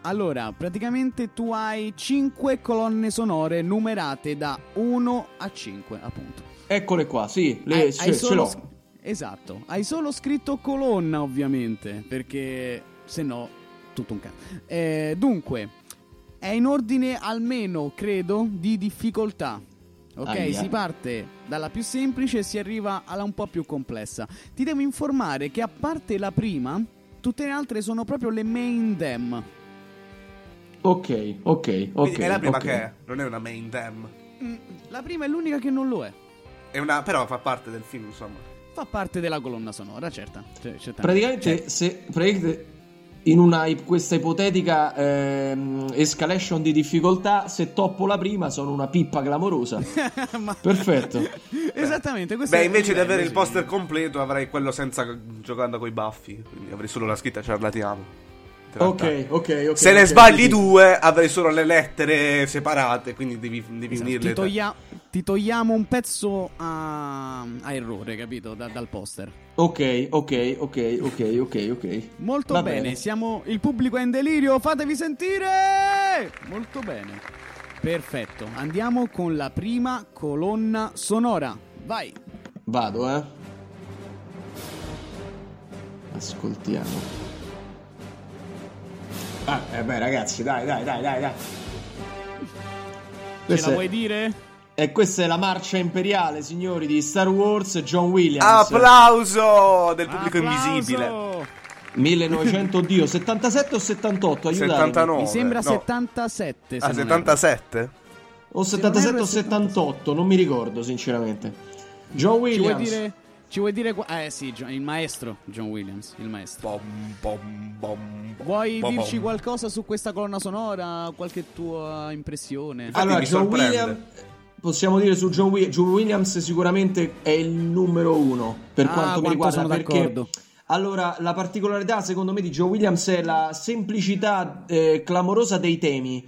Allora, praticamente tu hai 5 colonne sonore numerate da 1 a 5, appunto. Eccole qua, sì, le, Hai- ce, hai ce solo l'ho. sc- Esatto, hai solo scritto colonna, ovviamente, perché se no tutto un cazzo. dunque, è in ordine almeno, credo, di difficoltà. Ok, Aia. si parte dalla più semplice e si arriva alla un po' più complessa. Ti devo informare che a parte la prima, tutte le altre sono proprio le main them. Ok, ok, ok. Quindi è la prima ok. che è, non è una main dem. Mm, La prima è l'unica che non lo è. È una, però fa parte del film, insomma. Fa parte della colonna sonora, certo. Cioè. Praticamente, Cioè, se, praticamente in una, questa ipotetica ehm, escalation di difficoltà, se toppo la prima sono una pippa clamorosa. ma- Perfetto. Esattamente. Beh, è invece di avere il poster completo, avrei quello senza giocando coi baffi. Quindi avrei solo la scritta ciarlatiamo. Ok, ok, ok. Se ne ok, sbagli sì. due, avrei solo le lettere separate. Quindi devi, devi Esatto, unirle. ti, toglia- ti togliamo un pezzo a, a errore, capito? Da- dal poster. Ok, ok, ok, ok, ok, ok. Molto bene, bene. siamo il pubblico è in delirio, fatevi sentire! Molto bene. Perfetto, andiamo con la prima colonna sonora. Vai. Vado, eh. Ascoltiamo. Ah, eh beh, ragazzi, dai, dai, dai, dai, dai. Ce la è- vuoi dire? E questa è la marcia imperiale, signori, di Star Wars John Williams. Applauso del pubblico Applauso! invisibile. 1900, oddio, 77 o 78? Aiutatemi. 79. Mi sembra no. 77. se Ah, non erro. 77? O Se non 77 erro o è 78, non mi ricordo sinceramente. John Ci vuoi Williams. dire... Ci vuoi dire... qua- Eh sì, il maestro John Williams, il maestro. Bom, bom, bom, Vuoi bom, dirci bom. qualcosa su questa colonna sonora? Qualche tua impressione? Infatti Allora, John. Williams, possiamo dire su John, Wi- John Williams sicuramente è il numero uno per Ah, quanto mi riguarda. sono perché d'accordo. allora la particolarità secondo me di John Williams è la semplicità eh, clamorosa dei temi.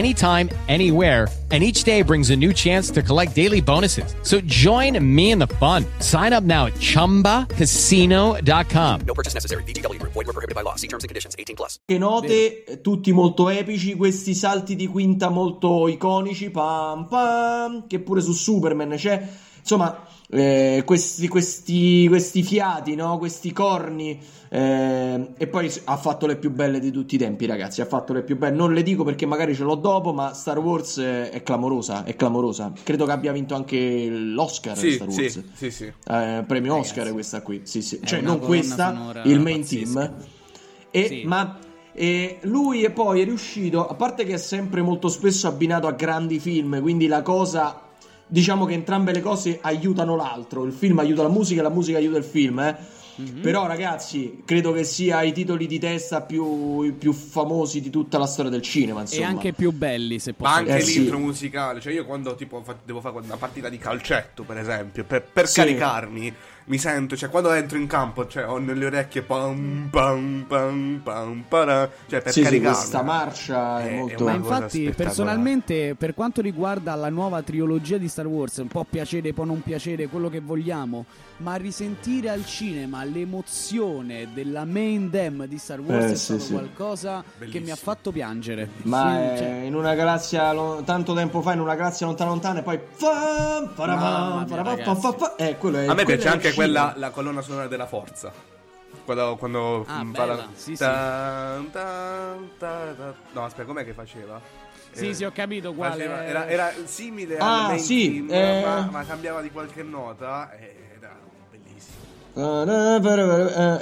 anytime, anywhere. And each day brings a new chance to collect daily bonuses. So join me in the fun. Sign up now at chumbacasino.com. No purchase necessary. VGW Group. Void were prohibited by law. See terms and conditions. 18 plus. note, eh, tutti molto epici, questi salti di quinta molto iconici, pam pam, che pure su Superman c'è. Insomma, eh, questi, questi, questi fiati, no? questi corni. eh, e poi ha fatto le più belle di tutti i tempi, ragazzi. Ha fatto le più belle. Non le dico perché magari ce l'ho dopo, ma Star Wars è, è clamorosa. È clamorosa. Credo che abbia vinto anche l'Oscar Sì, Star Wars. sì, sì, sì. Eh, premio Oscar questa qui. Sì, sì. È Cioè, non questa, il main pazzesca. team. E, Sì. Ma e lui e poi è riuscito, a parte che è sempre molto spesso abbinato a grandi film, quindi la cosa, diciamo che entrambe le cose aiutano l'altro. Il film aiuta la musica e la musica aiuta il film, eh. Mhm. Però ragazzi, credo che sia i titoli di testa più, più famosi di tutta la storia del cinema, E insomma. anche più belli, se posso Ma anche Eh, sì. l'intro musicale, cioè io quando tipo fa- devo fare una partita di calcetto, per esempio, per, per Sì. caricarmi, mi sento, cioè quando entro in campo, cioè ho nelle orecchie pam pam pam pam para, cioè per Sì, sì, caricarmi. questa marcia è, È- è molto... Ma infatti, personalmente, per quanto riguarda la nuova trilogia di Star Wars, può piacere, può non piacere, quello che vogliamo, ma risentire al cinema l'emozione della main dem di Star Wars Eh, è sì, stato sì. qualcosa che Bellissimo. mi ha fatto piangere. Ma Sì, è cioè, in una galassia lo- tanto tempo fa, in una galassia lontana lontana, e poi fam, Mamma farabam, mia, farabam, ragazzi. fa, fa, fa. Eh, quello è, A me quello piace è anche uscito. Quella, la colonna sonora della forza. Quando, quando Ah, fa bella, la... sì, sì. Tan, tan, ta, ta. No, aspetta, com'è che faceva? Sì, Eh, sì, ho capito quale. faceva- era, era simile Ah, al main sì, team, eh. ma, ma cambiava di qualche nota. e Era bellissimo.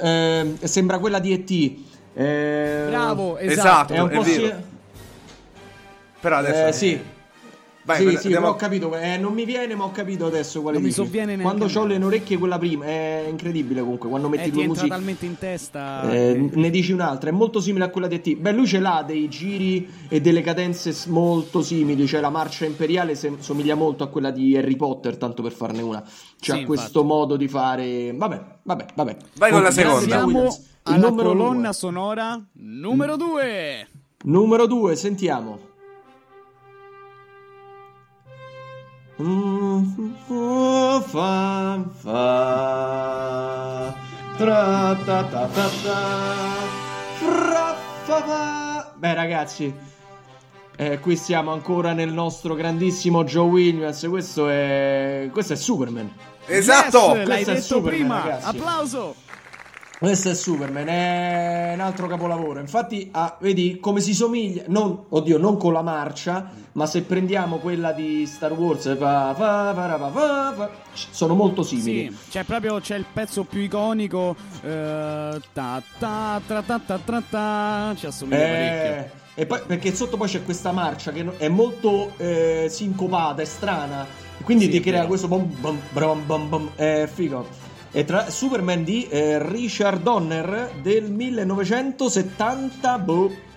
Eh, eh, sembra quella di E.T. Eh, Bravo, Esatto, esatto. È un è po' vero. si- Però adesso... Eh, sì. Vai, sì, quella- sì, andiamo- però ho capito. eh, non mi viene, ma ho capito adesso quale Non mi sovviene Quando ho le orecchie, quella prima. È incredibile comunque. Quando metti Eh, due entra musiche. talmente in testa. Eh, che- ne dici un'altra, è molto simile a quella di E.T. Beh, lui ce l'ha dei giri e delle cadenze molto simili, cioè la marcia imperiale sem- somiglia molto a quella di Harry Potter, tanto per farne una. C'ha Sì, questo infatti. modo di fare. Vabbè, vabbè, vabbè. Vai con la seconda. Il alla numero colonna due. sonora numero 2. Numero 2, sentiamo. Fa, fa, tra, ta, ta, ta, ta, fra, fa, fa. Beh, ragazzi, eh, qui siamo ancora nel nostro grandissimo Joe Williams. Questo è, questo è Superman. Esatto! Yes, l'hai Questo è detto Superman, prima. ragazzi. Applauso. Questo è Superman, è un altro capolavoro. Infatti, ah, vedi come si somiglia. Non, oddio, non con la marcia, ma se prendiamo quella di Star Wars, fa, fa, fa, sono molto simili. Sì, c'è proprio c'è il pezzo più iconico. eh, ta ta tra ta ta tra ta. Ci assomiglia parecchio. Eh, e poi, perché sotto poi c'è questa marcia che è molto eh, sincopata, è strana. Quindi Sì, ti crea questo bom, bom, brom, bom, bom, è figo. E tra Superman di eh, Richard Donner del 1970. Boh.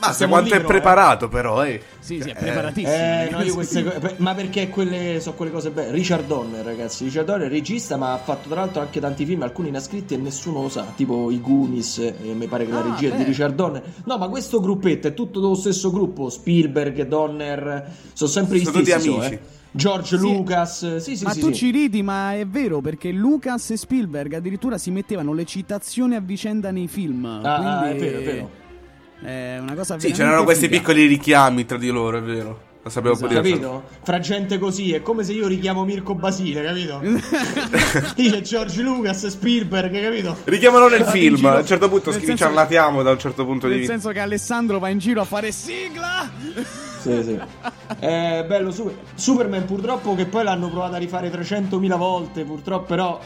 Ma se Siamo quanto è eh. preparato, però, eh. Sì, sì, è Eh, preparatissimo. Eh, no, queste ma perché quelle sono quelle cose belle. Richard Donner, ragazzi. Richard Donner è regista, ma ha fatto tra l'altro anche tanti film, alcuni inascritti e nessuno lo sa. Tipo i Goonies, eh, mi pare che la Ah, regia è di. Richard Donner. No, ma questo gruppetto è tutto dello stesso gruppo. Spielberg, Donner, sono sempre gli Sono tutti stessi. so, amici. eh. George Sì. Lucas, sì, sì, ma sì. tu sì. ci ridi, ma è vero perché Lucas e Spielberg addirittura si mettevano le citazioni a vicenda nei film. Ah, ah, quindi è vero, è vero. È una cosa Sì, c'erano questi figa. piccoli richiami tra di loro, è vero. Lo sapevo Esatto. pure io. Capito? Fra gente così è come se io richiamo Mirko Basile, capito? Dice George Lucas, Spielberg, capito? Richiamano nel in film. A un certo punto nel schi- senso- ci allatiamo da un certo punto di Nel vista. senso che Alessandro va in giro a fare sigla. Sì, sì. È bello Super- Superman purtroppo che poi l'hanno provato a rifare 300.000 volte, purtroppo però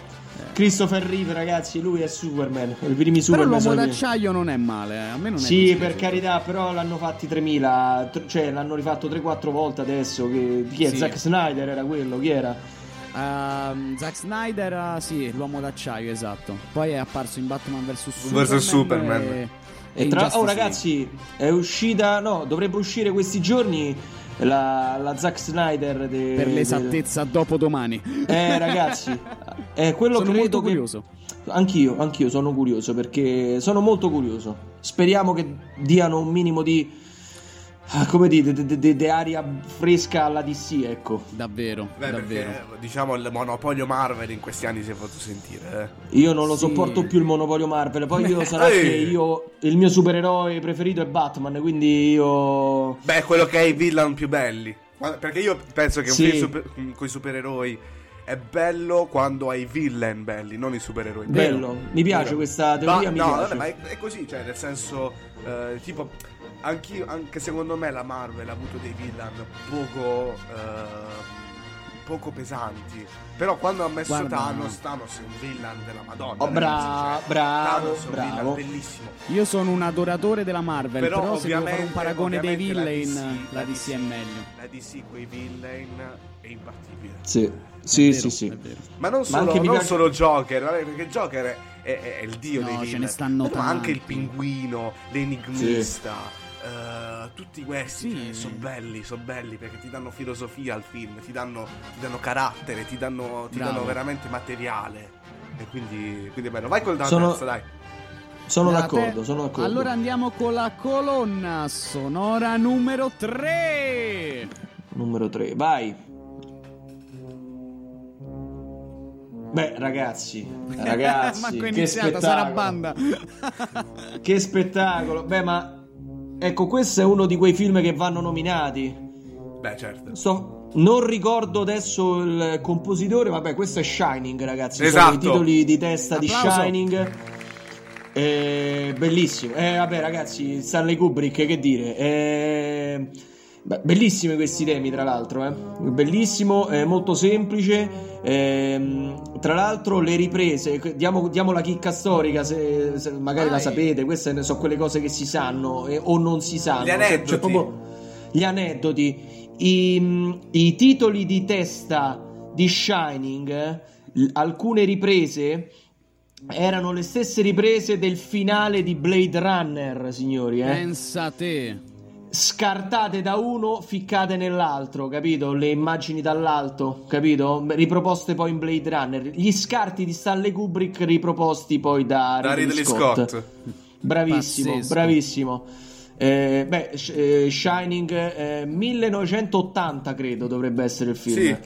Christopher Reeve ragazzi, lui è Superman, i primi Però Superman l'uomo i primi. d'acciaio non è male, eh. a me non è Sì, per carità, però l'hanno fatti 3000, tr- cioè l'hanno rifatto 3-4 volte adesso, che, chi è? Sì. Zack Snyder era quello, chi era? Ehm, Zack Snyder, ah, sì, l'uomo d'acciaio, esatto. Poi è apparso in Batman vs Superman. Versus Superman. E, E tra... Oh ragazzi, è uscita, no, dovrebbe uscire questi giorni la, la Zack Snyder de- Per l'esattezza, dopo domani. Eh ragazzi, è quello Sono credo molto che- curioso. Anch'io, anch'io sono curioso perché sono molto curioso. Speriamo che diano un minimo di ah, come dite, di, di- di aria fresca alla DC, ecco. Davvero, Beh, davvero. perché, diciamo il monopolio Marvel in questi anni si è fatto sentire. eh. Io non lo Sì. sopporto più il monopolio Marvel. Poi io sarà che io il mio supereroe preferito è Batman, quindi io Beh, quello che ha i villain più belli. Perché io penso che Sì. un film super- con i supereroi è bello quando hai i villain belli, non i supereroi. Vero. bello. Mi piace Vero. questa teoria, Ma- mi no, piace. vabbè, ma è, è così, cioè, nel senso, eh, tipo, anch'io, anche secondo me la Marvel ha avuto dei villain poco, eh, poco pesanti. Però quando ha messo Guarda- Thanos, Thanos è un villain della Madonna. Oh, bra- cioè, bravo, Thanos è un bravo. villain bellissimo. Io sono un adoratore della Marvel, però, Però, se devo fare un paragone dei ovviamente la villain, DC la DC è meglio. La DC con i villain è imbattibile. Sì, sì, vero, sì, sì. Ma non Ma solo, mi non piace- solo Joker, perché Joker è, è- è il dio No, dei ce villain. ne stanno ma anche il tanti. pinguino, l'enigmista. Eh, tutti questi Sì. sono belli, sono belli perché ti danno filosofia al film, ti danno, ti danno carattere, ti danno, ti danno veramente materiale. E quindi, quindi è bello. Vai col Sono- terza, dai. Sono Da d'accordo, sono d'accordo. Allora andiamo con la colonna sonora numero 3. Numero 3, vai. Beh, ragazzi, ragazzi, Manco che iniziata, sarà spettacolo. banda. Che spettacolo. Beh, ma ecco, questo è uno di quei film che vanno nominati. Beh, certo. Sto- Non ricordo adesso il compositore, vabbè, questo è Shining, ragazzi. Sono Esatto. i titoli di testa di Applauso. Shining. Eh, bellissimo. Eh, vabbè, ragazzi, Stanley Kubrick, che dire. Eh, beh, bellissimi questi temi, tra l'altro. Eh. Bellissimo, eh, molto semplice. Ehm, tra l'altro, le riprese, diamo, diamo la chicca storica, se, se magari la Vai. sapete. Queste sono quelle cose che si sanno eh, o non si sanno. Gli aneddoti. cioè, proprio gli aneddoti. I, i titoli di testa di Shining, eh, l- alcune riprese erano le stesse riprese del finale di Blade Runner, signori, eh? Pensa te. Scartate da uno, ficcate nell'altro, capito? Le immagini dall'alto, capito? Riproposte poi in Blade Runner. Gli scarti di Stanley Kubrick riproposti poi da, Da Ridley Scott. Bravissimo, Pazzesco. bravissimo. Eh, beh, eh, Shining eh, 1980 credo dovrebbe essere il film. Sì.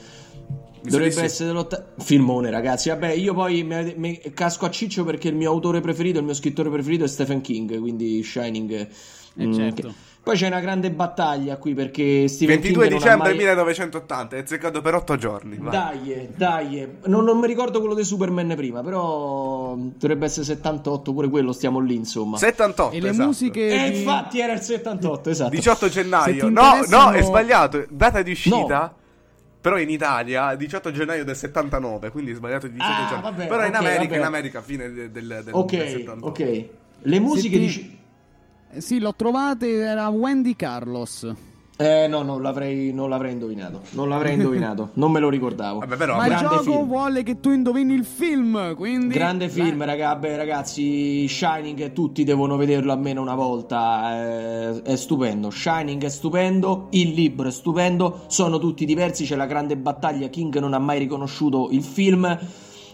Dovrebbe sì. essere dell'otta... filmone, ragazzi. Vabbè, io poi mi, mi casco a ciccio perché il mio autore preferito, il mio scrittore preferito è Stephen King, quindi Shining. mm, certo. che- Poi c'è una grande battaglia qui perché Stephen 22 King dicembre mai... 1980, è azzeccato per 8 giorni. vai. Dai, dai, non, non mi ricordo quello di Superman prima, però dovrebbe essere 78, pure quello, stiamo lì, insomma. 78, E le esatto. musiche E di- infatti era il 78, esatto. 18 Se gennaio. No, no, è sbagliato. Data di uscita. No. Però in Italia 18 gennaio del 79, quindi è sbagliato di 18 Ah, gennaio. vabbè, Però in ok, America, vabbè. in America fine del, del, del Ok, 78. ok. Le musiche ti- di... Eh, Sì, l'ho trovate, era Wendy Carlos. Eh no, non l'avrei, non l'avrei indovinato. Non l'avrei indovinato. non me lo ricordavo. Vabbè, però Ma il gioco film. vuole che tu indovini il film, quindi... Grande film, raga, beh, ragazzi. Shining, tutti devono vederlo almeno una volta. eh, È, stupendo. Shining è stupendo. Il libro è stupendo. Sono tutti diversi. C'è la grande battaglia. King non ha mai riconosciuto il film.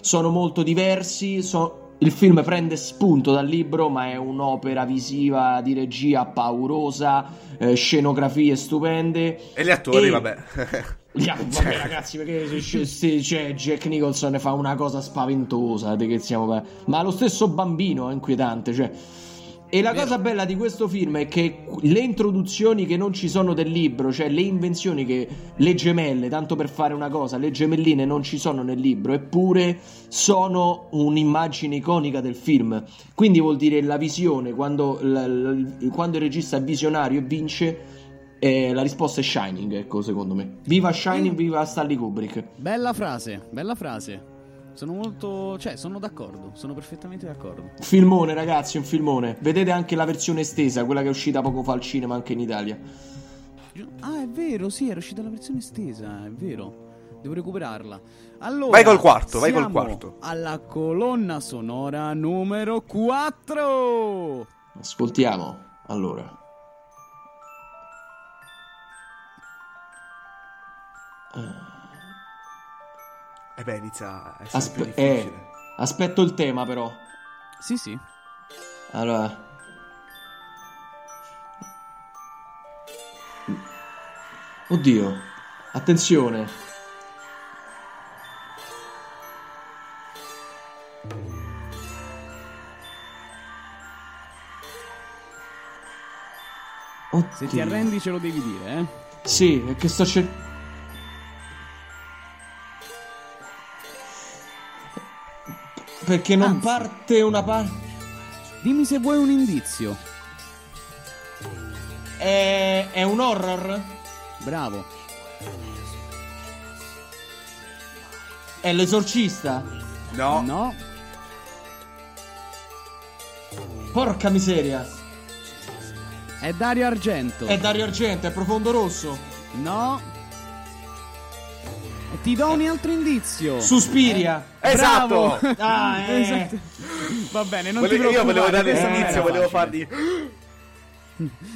Sono molto diversi. so- Il film prende spunto dal libro, ma è un'opera visiva di regia paurosa, eh, scenografie stupende. E gli attori, E- vabbè. Gli altri- vabbè, ragazzi, perché se- se- cioè, Jack Nicholson fa una cosa spaventosa. di che stiamo par- Ma lo stesso bambino è inquietante. Cioè. E la cosa bella di questo film è che le introduzioni che non ci sono del libro, cioè le invenzioni che le gemelle, tanto per fare una cosa, le gemelline non ci sono nel libro, eppure sono un'immagine iconica del film. Quindi vuol dire la visione, quando, la- la- quando il regista è visionario e vince, eh, la risposta è Shining, ecco, secondo me. Viva Shining, viva Stanley Kubrick. Bella frase, bella frase. Sono molto... cioè, sono d'accordo, sono perfettamente d'accordo. Filmone, ragazzi, un filmone. Vedete anche la versione estesa, quella che è uscita poco fa al cinema anche in Italia. Ah, è vero, sì, era uscita la versione estesa, è vero. Devo recuperarla. Allora, Vai col quarto, vai col quarto. Alla colonna sonora numero 4. Ascoltiamo, allora. E beh, inizia a essere Aspe- più difficile. eh, aspetto il tema, però. Sì, sì. Allora. Oddio, attenzione. Se ti Oddio. arrendi ce lo devi dire, eh. Sì, è che sto cercando. Perché non Anzi. parte una parte. Dimmi se vuoi un indizio. È, è un horror? Bravo. È l'esorcista? No, No. Porca miseria. È Dario Argento. È Dario Argento, è Profondo Rosso. No. Ti do un altro indizio. Suspiria. Esatto. Ah, eh. Esatto. Va bene, non Vole- ti io volevo dare questa eh, l'inizio, era volevo facile. fargli.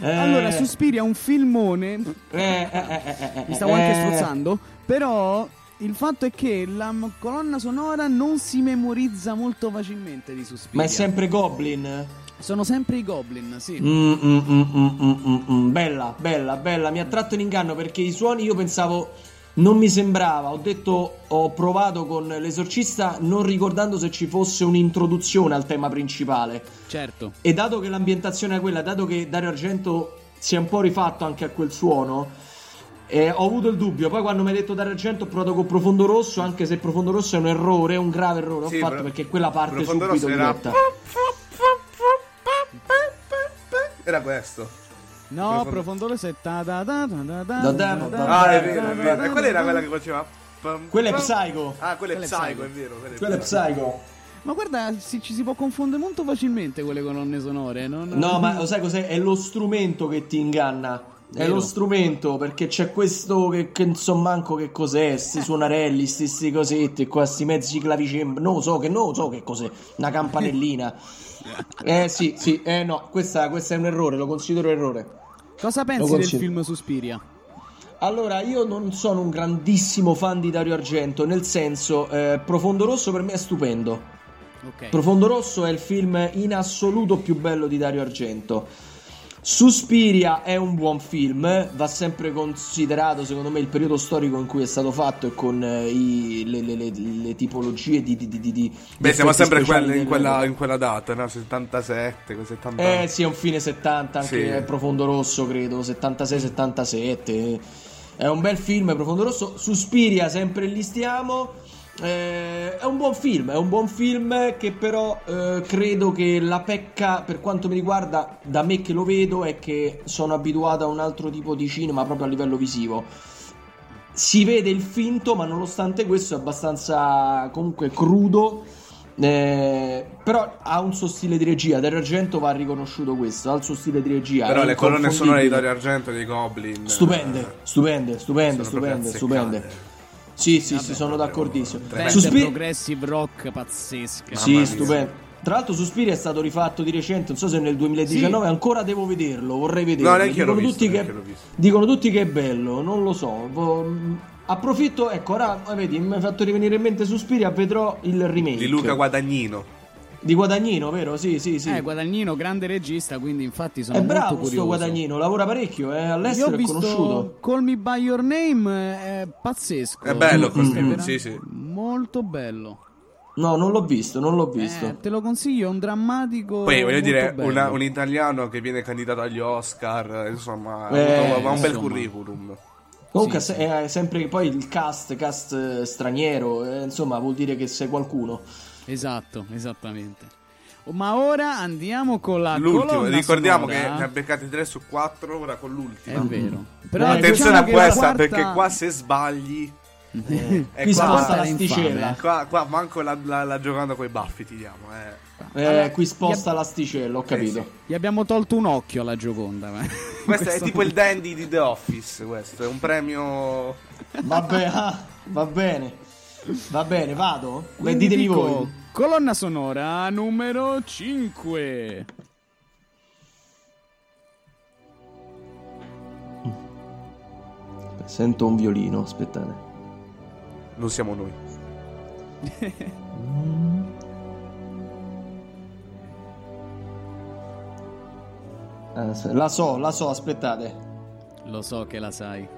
Eh, Allora, Suspiria è un filmone. eh, eh, eh, eh, eh, Mi stavo anche eh. strozzando. Però il fatto è che la m- colonna sonora non si memorizza molto facilmente di Suspiria. Ma è sempre Goblin. Sono sempre i goblin, sì. Mm, mm, mm, mm, mm, mm, mm. Bella, bella, bella. Mi ha tratto in inganno perché i suoni io pensavo. Non mi sembrava. Ho detto. Ho provato con l'esorcista non ricordando se ci fosse un'introduzione al tema principale. Certo. E dato che l'ambientazione è quella, dato che Dario Argento si è un po' rifatto anche a quel suono, eh, ho avuto il dubbio. Poi quando mi hai detto Dario Argento ho provato con Profondo Rosso, anche se Profondo Rosso è un errore, un grave errore. Ho Sì, fatto però- perché quella parte Profondo subito Rosso era-. Era questo. No, Profondo- Profondo Rosso è ta da da da da da Da da da da da da. Ah, è vero, è vero. E quella era quella che faceva. Quella è. Psycho. Ah, quella è Psycho, è vero. quella Quella è Psycho. Ma guarda, si- ci si può confondere molto facilmente con le colonne sonore. Non... No, ma lo sai cos'è? È lo strumento che ti inganna. È Vero. lo strumento perché c'è questo che, che non so manco che cos'è, sti suonarelli, sti, sti cosetti, qua sti mezzi clavicembri, non so che, non so che cos'è, una campanellina. Eh sì, sì, eh no, questa, questo è un errore, lo considero errore. Cosa pensi del film Suspiria? Allora, io non sono un grandissimo fan di Dario Argento, nel senso, eh, Profondo Rosso per me è stupendo. Ok. Profondo Rosso è il film in assoluto più bello di Dario Argento. Suspiria è un buon film, va sempre considerato secondo me il periodo storico in cui è stato fatto e con eh, i- le, le- le- le tipologie di... di, di, di- Beh, siamo sempre quelli- in, quella, in quella data, no? 77, quei 70 Eh sì, è un fine 70, anche Sì. è Profondo Rosso credo, 76-77. È un bel film, Profondo Rosso. Suspiria, sempre lì stiamo. Eh, è un buon film, è un buon film che però eh, credo che la pecca, per quanto mi riguarda, da me che lo vedo, è che sono abituato a un altro tipo di cinema proprio a livello visivo. Si vede il finto, ma nonostante questo è abbastanza comunque crudo. eh, però ha un suo stile di regia. Dario Argento va riconosciuto questo. Ha il suo stile di regia. Però le colonne sonore di. Dario Argento e dei Goblin. Stupende, eh, stupende, stupende, stupende, stupende. Sì, sì, sì, sono d'accordissimo. Band Suspi- progressive rock pazzesca. Sì, stupendo. Tra l'altro Suspiria è stato rifatto di recente, non so se nel 2019, ancora devo vederlo, vorrei vederlo. No, dicono, visto, tutti che, dicono tutti che è bello, non lo so. Vo- Approfitto, ecco, ora eh, vedi, mi hai fatto rivenire in mente Suspiria, vedrò il remake. Di Luca Guadagnino. Di Guadagnino, vero? Sì, sì, sì. Eh, Guadagnino, grande regista, quindi infatti sono è molto bravo curioso. sto Guadagnino, lavora parecchio, eh, Io all'estero ho è conosciuto. Call Me By Your Name, eh, è pazzesco. È bello, Mm, è vera- sì, sì. Molto bello. No, non l'ho visto, non l'ho visto. Eh, te lo consiglio, è un drammatico. Poi voglio dire, una- un italiano che viene candidato agli Oscar, eh, insomma, ha Eh, ha un bel insomma. curriculum. Comunque Sì, è sempre poi il cast, cast eh, straniero, eh, insomma vuol dire che sei qualcuno. Esatto, esattamente. Ma ora andiamo con la L'ultimo, ricordiamo sonora. che ne ha beccati 3 su 4, ora con È l'ultima. vero. Eh, Però Attenzione diciamo a questa, quarta- perché qua se sbagli... Qui Eh, sposta qua, è l'asticella. qua, qua manco la, la, la giocando coi baffi ti diamo, eh. Eh, Allora, qui sposta gli- l'asticella, ho capito. Gli abbiamo tolto un occhio alla Gioconda. ma- Questo è tipo il dandy di The Office, questo, è un premio... Vabbè, ah, va bene. Va bene, vado? Beh, ditemi dico, voi. Colonna sonora numero 5. Sento un violino, aspettate. Non siamo noi. Eh, la so, la so, aspettate. Lo so che la sai.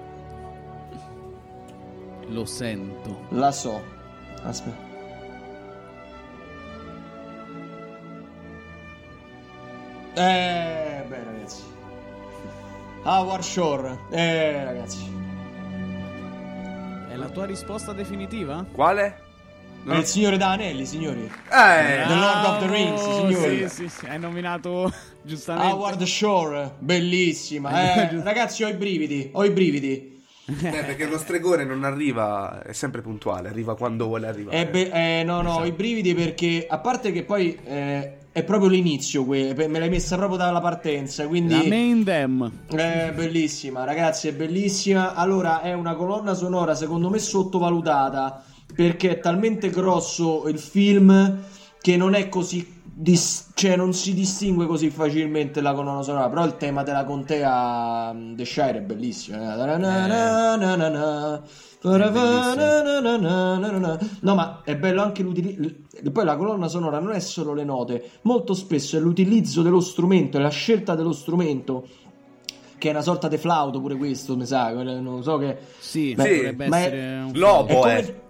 Lo sento. La so. Aspetta. Eh, beh, ragazzi. Howard Shore. Eh, ragazzi. È la tua risposta definitiva? Quale? È il signore da anelli, signori. Eh, The Lord of the Rings, signori. Sì, sì, sì, hai nominato giustamente. Howard Shore, bellissima. Eh, ragazzi, ho i brividi. Ho i brividi. Eh, perché lo stregone non arriva, è sempre puntuale, arriva quando vuole arrivare. Eh, beh, eh, no, no, ho i brividi perché a parte che poi eh, è proprio l'inizio, que- me l'hai messa proprio dalla partenza, quindi La main dem. è bellissima, ragazzi, è bellissima. Allora, è una colonna sonora secondo me sottovalutata perché è talmente grosso il film che non è così dis- cioè non si distingue così facilmente la colonna sonora, però il tema della contea mm, The Shire è bellissimo. eh. No, ma è bello anche l'utilizzo. Poi la colonna sonora non è solo le note, molto spesso è l'utilizzo dello strumento, è la scelta dello strumento. Che è una sorta di flauto pure questo, mi sa. Non so che. Sì, Beh, dovrebbe ma è- essere un Lobo, È come- eh.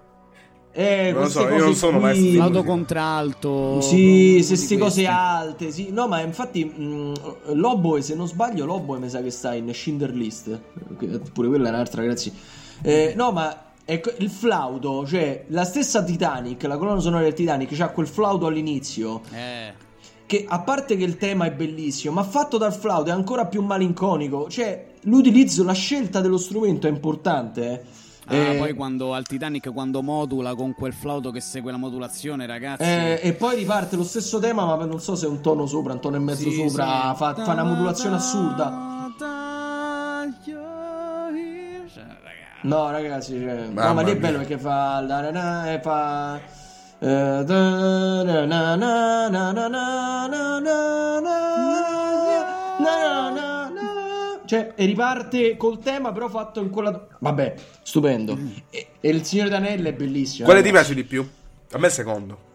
Eh, Non lo queste so, io cose non sono qui- maestro di flauto musica. contralto. Sì, se sti cose alte, sì. No, ma infatti mh, Loboe, se non sbaglio, Loboe mi sa che sta in Schindler List. Pure quella è un'altra, ragazzi. Eh, no, ma ecco, il flauto, cioè la stessa Titanic, la colonna sonora del Titanic, c'ha quel flauto all'inizio. Eh, Che a parte che il tema è bellissimo, ma fatto dal flauto è ancora più malinconico. Cioè, l'utilizzo, la scelta dello strumento è importante. eh. Ah, Eh, poi quando al Titanic quando modula con quel flauto che segue la modulazione, ragazzi. Eh, e poi riparte lo stesso tema, ma non so se è un tono sopra, un tono e mezzo Sì, sopra. sì. Fa, fa una modulazione assurda. Cioè. No, ragazzi, cioè, no, ma lì è bello perché fa. la na na, e fa. eh, da na na na na na na na na na na na na. Cioè, e riparte col tema, però fatto in quella. Vabbè, stupendo. E, e il Signore d'Anelli è bellissimo. Quale eh, ti piace di più? A me il secondo.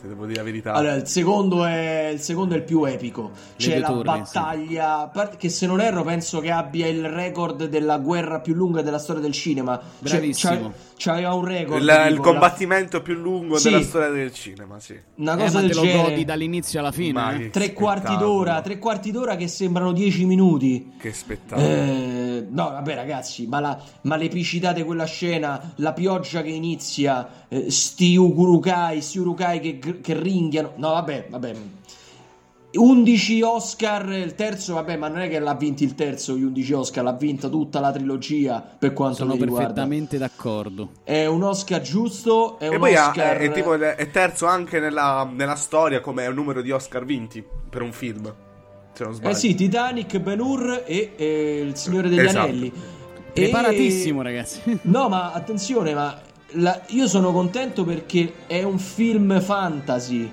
Se devo dire la verità. Allora, il secondo è, il secondo è il più epico. C'è la torri, battaglia. par- Che se non erro, penso che abbia il record della guerra più lunga della storia del cinema. Cioè, Bravissimo. c'ha- C'aveva un record. il, il tipo, la- combattimento più lungo Sì. della storia del cinema, sì. Una Eh, cosa ma del te lo genere. godi dall'inizio alla fine. Ma eh? Tre quarti d'ora, tre quarti d'ora che sembrano dieci minuti. Che spettacolo. Eh, no, vabbè, ragazzi, ma, la- ma l'epicità di quella scena, la pioggia che inizia, eh, sti urukai, sti urukai che, che ringhiano. No, vabbè, vabbè. 11 Oscar, il terzo, vabbè, ma non è che l'ha vinto il terzo, gli 11 Oscar, l'ha vinta tutta la trilogia per quanto Sono mi riguarda. perfettamente d'accordo. È un Oscar giusto, è E un Oscar... è, è tipo è terzo anche nella, nella storia come un numero di Oscar vinti per un film. Se non sbaglio. Eh sì, Titanic, Ben Hur e, e Il Signore degli Esatto. Anelli. Preparatissimo, E- ragazzi. No, ma attenzione, ma la- io sono contento perché è un film fantasy.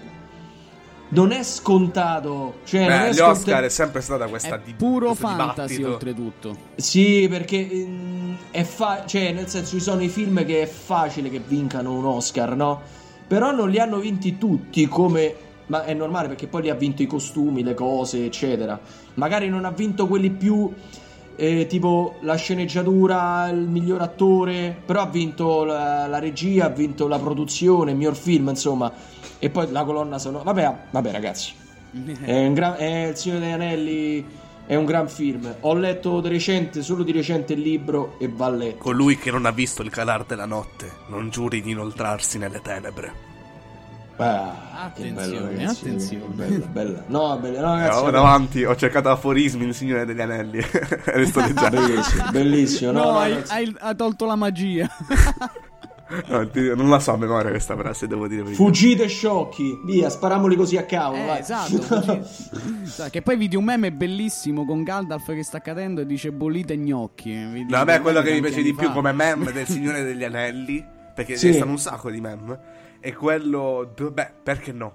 Non è scontato. Cioè, non Beh, è gli sconta- Oscar è sempre stata questa È di- puro fantasy, dibattito. oltretutto. Sì, perché mm, è fa- cioè, nel senso, ci sono i film che è facile che vincano un Oscar, no? Però non li hanno vinti tutti come. Ma è normale perché poi li ha vinto i costumi, le cose, eccetera. Magari non ha vinto quelli più. eh, tipo la sceneggiatura, il miglior attore, però ha vinto la, la regia, ha vinto la produzione, il miglior film, insomma, e poi la colonna sonora. Vabbè, vabbè, ragazzi, è, gran- è Il Signore degli Anelli è un gran film. Ho letto di recente, solo di recente il libro e va letto. Colui che non ha visto il calar della notte non giuri di inoltrarsi nelle tenebre. Ah, Attenzione, che bello, ragazzi. attenzione. Bella, bella. No, bella. No, Eh, ragazzi, ho davanti, ho cercato aforismi in Signore degli Anelli. e li sto leggendo. bellissimo, bellissimo. No, No, hai, hai- hai tolto la magia. No, ti- non la so a memoria questa frase, devo dire. Fuggite sciocchi, via, sparamoli così a cavolo. Eh, esatto. che poi vidi un meme bellissimo con Gandalf che sta cadendo e dice bollite gnocchi. Vedi No, a me un quello che mi piace di più fa. come meme del Signore degli Anelli, perché Sì. ci stanno un sacco di meme, è quello... Beh, perché no?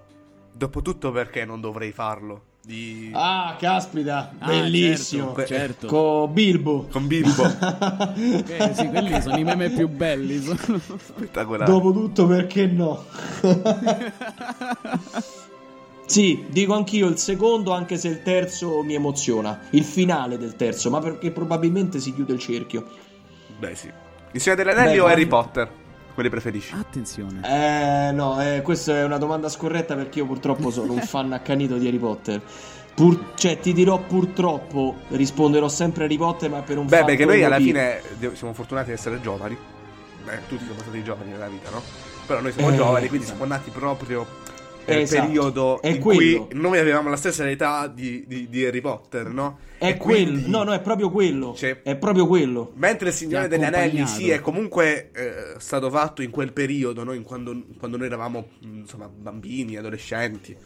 Dopotutto perché non dovrei farlo? Di... Ah, caspita, Ah, bellissimo. certo, certo. Con Bilbo. Con Bilbo. Eh, sì, quelli sono i meme più belli. sono- Spettacolare. Dopotutto, perché no? sì, dico anch'io il secondo, anche se il terzo mi emoziona. Il finale del terzo, ma perché probabilmente si chiude il cerchio. Beh, sì. Il Signore degli Anelli Beh, o Harry Potter? Quelli preferisci? Attenzione. Eh, no, eh, questa è una domanda scorretta perché io purtroppo sono un fan accanito di Harry Potter. Pur- cioè, ti dirò purtroppo, risponderò sempre Harry Potter, ma per un Beh, fatto perché noi alla fine siamo fortunati ad essere giovani. Beh, tutti siamo stati giovani nella vita, no? Però noi siamo Eh, giovani, quindi esatto. siamo nati proprio nel Esatto. periodo È in quello. cui noi avevamo la stessa età di, di- di Harry Potter, no? È E quello, quindi- no, no, è proprio quello. Sì. È proprio quello. Mentre il Signore degli Anelli sì, è comunque eh, stato fatto in quel periodo, no? In quando, quando noi eravamo mh, insomma bambini, adolescenti.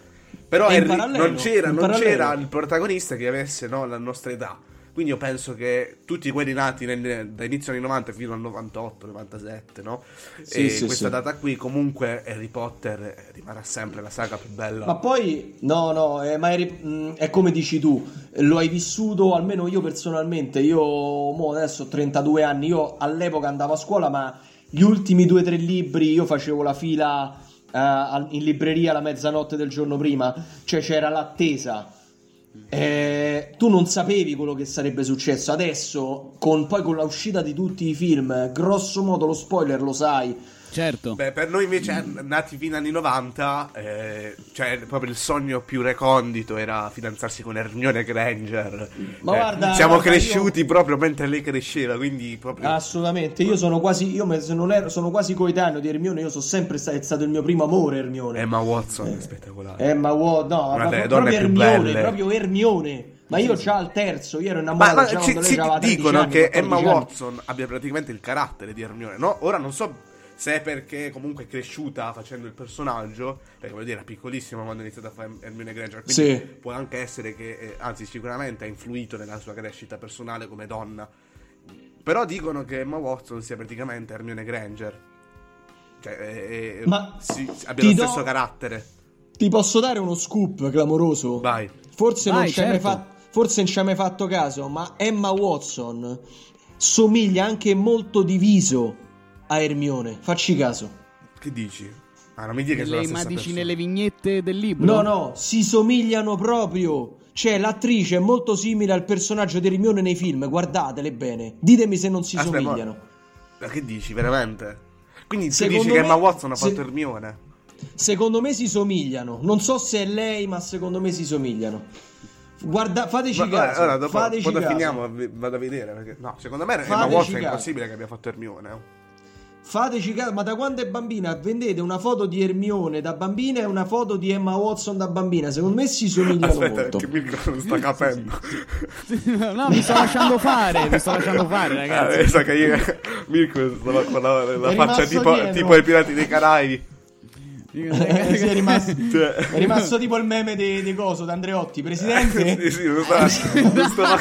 Però Harry- parallelo, non, c'era, non c'era il protagonista che avesse no, la nostra età. Quindi io penso che tutti quelli nati nel- da inizio anni 90 fino al 98, 97, no? Sì, e sì, questa sì. data qui comunque Harry Potter rimarrà sempre la saga più bella. Ma poi, no, no, eh, ma eri- mh, è come dici tu, lo hai vissuto almeno io personalmente. Io mo adesso ho 32 anni. Io all'epoca andavo a scuola, ma gli ultimi due o tre libri io facevo la fila al- in libreria la mezzanotte del giorno prima, cioè c'era l'attesa. Eh, tu non sapevi quello che sarebbe successo adesso, con, poi con l'uscita di tutti i film, grosso modo lo spoiler lo sai. Certo. Beh, per noi invece nati fino anni 90, eh, cioè proprio il sogno più recondito era fidanzarsi con Hermione Granger. Ma Eh, guarda, siamo guarda, cresciuti proprio mentre lei cresceva, quindi proprio... Assolutamente, io sono quasi, io me- se non ero, sono quasi coetaneo di Hermione, io sono sempre sta- è stato il mio primo amore Hermione. Emma Watson è spettacolare. Emma Watson, no, Una ma delle proprio Hermione, belle. proprio Hermione. Ma io già al terzo, io ero Ma, innamorato ma già ci, ci aveva 13 dicono anni, che 14 Emma anni. Watson abbia praticamente il carattere di Hermione, no? Ora non so se è perché comunque è cresciuta facendo il personaggio, perché voglio dire, era piccolissima quando ha iniziato a fare Hermione Granger, quindi Sì. può anche essere che, eh, anzi sicuramente ha influito nella sua crescita personale come donna. Però dicono che Emma Watson sia praticamente Hermione Granger. Cioè, eh, Ma si- abbia lo do- stesso carattere. Ti posso dare uno scoop clamoroso? Vai. Forse non Vai, ci hai mai certo. fatto forse non ci hai mai fatto caso, ma Emma Watson somiglia anche molto di viso a Hermione. Facci caso. Che dici? Ah, non mi dire che sono Nelle, la ma stessa dici persona. nelle vignette del libro? No, no, si somigliano proprio. Cioè, l'attrice è molto simile al personaggio di Hermione nei film. Guardatele bene. Ditemi se non si Aspetta, ma- somigliano. Ma che dici, veramente? Quindi tu Secondo dici che me- Emma Watson ha se- fatto Hermione? Secondo me si somigliano. Non so se è lei, ma secondo me si somigliano. Guarda, fateci Ma, caso. eh, ora, dopo, fateci quando caso. finiamo vado a vedere. Perché, no, secondo me Emma Fateci Watson è caso. impossibile che abbia fatto Hermione. Fateci caso, ma da quando è bambina vendete una foto di Hermione da bambina e una foto di Emma Watson da bambina. Secondo me si somigliano Aspetta, molto. che Mirko non sta capendo. no, mi sto lasciando fare, mi sto lasciando fare, Ah, ragazzi. eh, sa che io, Mirko stava con la, la faccia tipo, dietro. tipo i pirati dei Caraibi. Sì, è, rimasto, Cioè- è rimasto tipo il meme di, di coso, d'Andreotti. Presidente, sì, sì, non stava,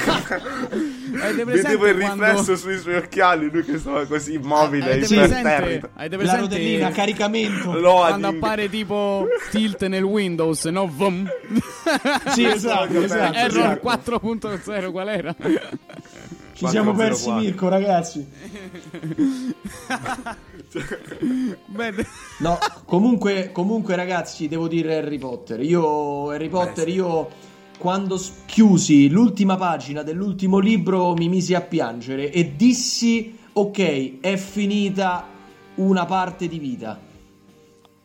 Vedevo il quando- riflesso sui suoi occhiali, lui che stava così immobile, Avete presente, avete la presente rotellina, caricamento. Loading. quando appare tipo tilt nel Windows, no? Vom. Sì, esatto, esatto, Error esatto. 4.0 qual era? Ci siamo persi 404. Mirko, ragazzi. No, comunque, comunque, ragazzi, devo dire Harry Potter. Io, Harry Potter, Beh, sì. io quando chiusi l'ultima pagina dell'ultimo libro mi misi a piangere e dissi: Ok, è finita una parte di vita.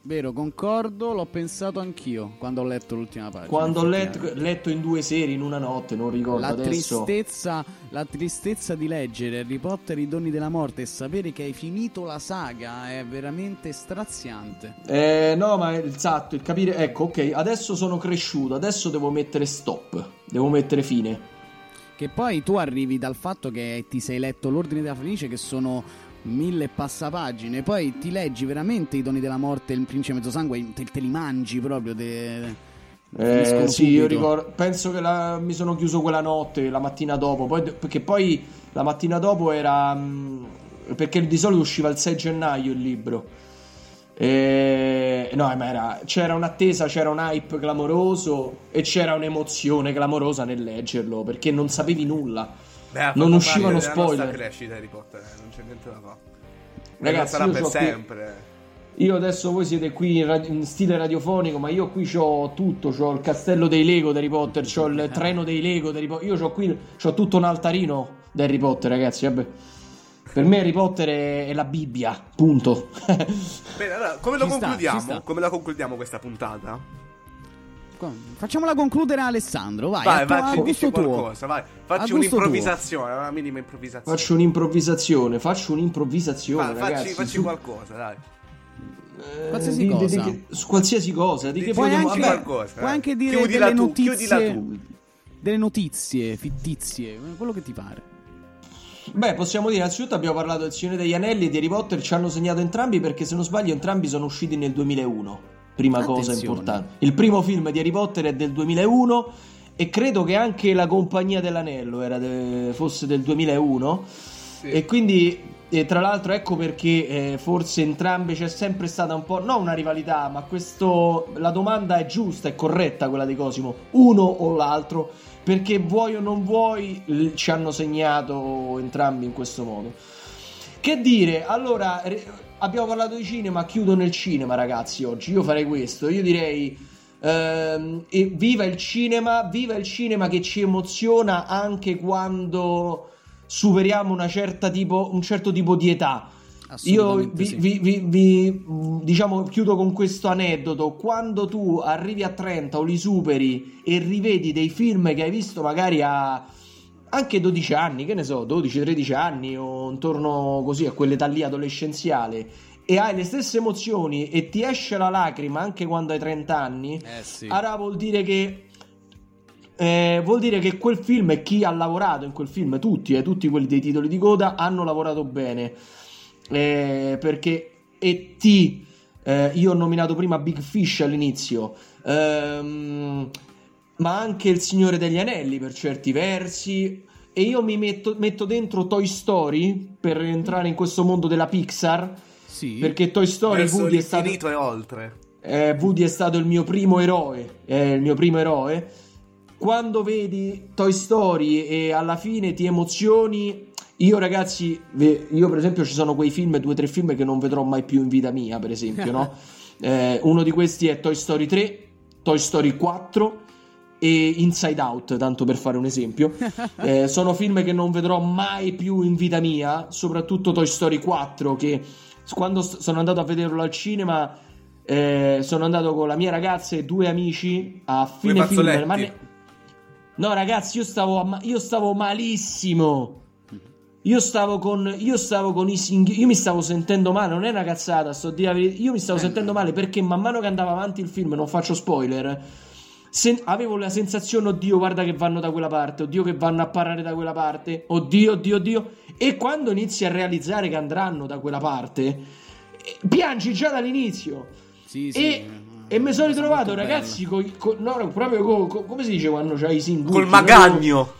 Vero, concordo, l'ho pensato anch'io quando ho letto l'ultima pagina. Quando ho letto, letto in due serie, in una notte, non ricordo La adesso. tristezza, la tristezza di leggere Harry Potter i doni della morte e sapere che hai finito la saga è veramente straziante. Eh, no, ma esatto, il capire. Ecco, ok, adesso sono cresciuto, adesso devo mettere stop, devo mettere fine. Che poi tu arrivi dal fatto che ti sei letto l'Ordine della Felice, che sono mille passapagine, poi ti leggi veramente i doni della morte, il principe mezzosangue, te, te li mangi proprio. Te, Eh, sì, io ricordo. Penso che la- mi sono chiuso quella notte, la mattina dopo. Poi, perché poi la mattina dopo era. mh, perché di solito usciva il 6 gennaio il libro. E, no, ma era, c'era un'attesa, c'era un hype clamoroso e c'era un'emozione clamorosa nel leggerlo perché non sapevi nulla. Beh, Non uscivano spoiler. crescita Harry Potter, eh, non c'è niente da fare. Ragazzi, non sarà per qui- sempre. Io adesso voi siete qui in, radi- in stile radiofonico, ma io qui ho tutto, ho il castello dei Lego di Harry Potter, ho il treno dei Lego di Harry Potter, io ho qui c'ho tutto un altarino di Harry Potter, ragazzi, vabbè. Per me Harry Potter è, è la Bibbia, punto. Bene, allora, come lo sta. Come la concludiamo questa puntata? Facciamola concludere Alessandro, vai, Vai, a, tuo- vai, a gusto tuo. qualcosa, vai. Facci un'improvvisazione, una minima improvvisazione. faccio un'improvvisazione, faccio un'improvvisazione, facci, ragazzi. facci su- qualcosa, dai. eh, Qualsiasi di- di- cosa. di che- su qualsiasi cosa, di che Di- Puoi anche, vabbè, qualcosa, puoi eh. anche dire Chiudila delle tu, notizie, tu. delle notizie fittizie, quello che ti pare. Beh, possiamo dire, innanzitutto abbiamo parlato del Signore degli Anelli e di Harry Potter, ci hanno segnato entrambi perché se non sbaglio entrambi sono usciti nel 2001. Prima cosa Attenzione. importante. Il primo film di Harry Potter è del 2001 e credo che anche La Compagnia dell'Anello era de- fosse del 2001. E quindi, e tra l'altro, ecco perché eh, forse entrambe c'è sempre stata un po', non una rivalità, ma questo, la domanda è giusta, è corretta quella di Cosimo, uno o l'altro, perché vuoi o non vuoi ci hanno segnato entrambi in questo modo. Che dire, allora abbiamo parlato di cinema, chiudo nel cinema ragazzi oggi, io farei questo, io direi ehm, viva il cinema, viva il cinema che ci emoziona anche quando superiamo una certa tipo, un certo tipo di età. Io vi, sì. vi- vi- vi, diciamo chiudo con questo aneddoto. Quando tu arrivi a 30 o li superi e rivedi dei film che hai visto magari a anche 12 anni, che ne so, 12-13 anni o intorno così a quell'età lì adolescenziale e hai le stesse emozioni e ti esce la lacrima anche quando hai 30 anni, Eh sì. allora vuol dire che eh, vuol dire che quel film e chi ha lavorato in quel film, tutti, eh, tutti quelli dei titoli di coda, hanno lavorato bene. Eh, perché E.T., eh, io ho nominato prima Big Fish all'inizio, ehm, ma anche Il Signore degli Anelli per certi versi. E io mi metto, metto dentro Toy Story per entrare in questo mondo della Pixar. Sì. Perché Toy Story Verso Woody è stato. e oltre. Eh, Woody è stato il mio primo eroe, è il mio primo eroe. Quando vedi Toy Story e alla fine ti emozioni, io ragazzi, io per esempio ci sono quei film, due o tre film che non vedrò mai più in vita mia, per esempio, no? Eh, uno di questi è Toy Story 3, Toy Story 4 e Inside Out, tanto per fare un esempio. Eh, sono film che non vedrò mai più in vita mia, soprattutto Toy Story 4 che quando sono andato a vederlo al cinema eh, sono andato con la mia ragazza e due amici a fine film. Ma ne- No, ragazzi, io stavo, ma- io stavo malissimo. Io stavo con. Io stavo con i singhi- Io mi stavo sentendo male. Non è una cazzata. Sto di la verità. Io mi stavo sentendo male perché man mano che andava avanti il film, non faccio spoiler. Sen- avevo la sensazione, oddio, guarda che vanno da quella parte. Oddio, che vanno a parlare da quella parte. Oddio, oddio, oddio. E quando inizi a realizzare che andranno da quella parte, eh, piangi già dall'inizio. Sì, sì. E, e mi sono ritrovato, ragazzi, coi- co- no, no, proprio co- co- come si dice quando c'hai i singoli? Col magagno.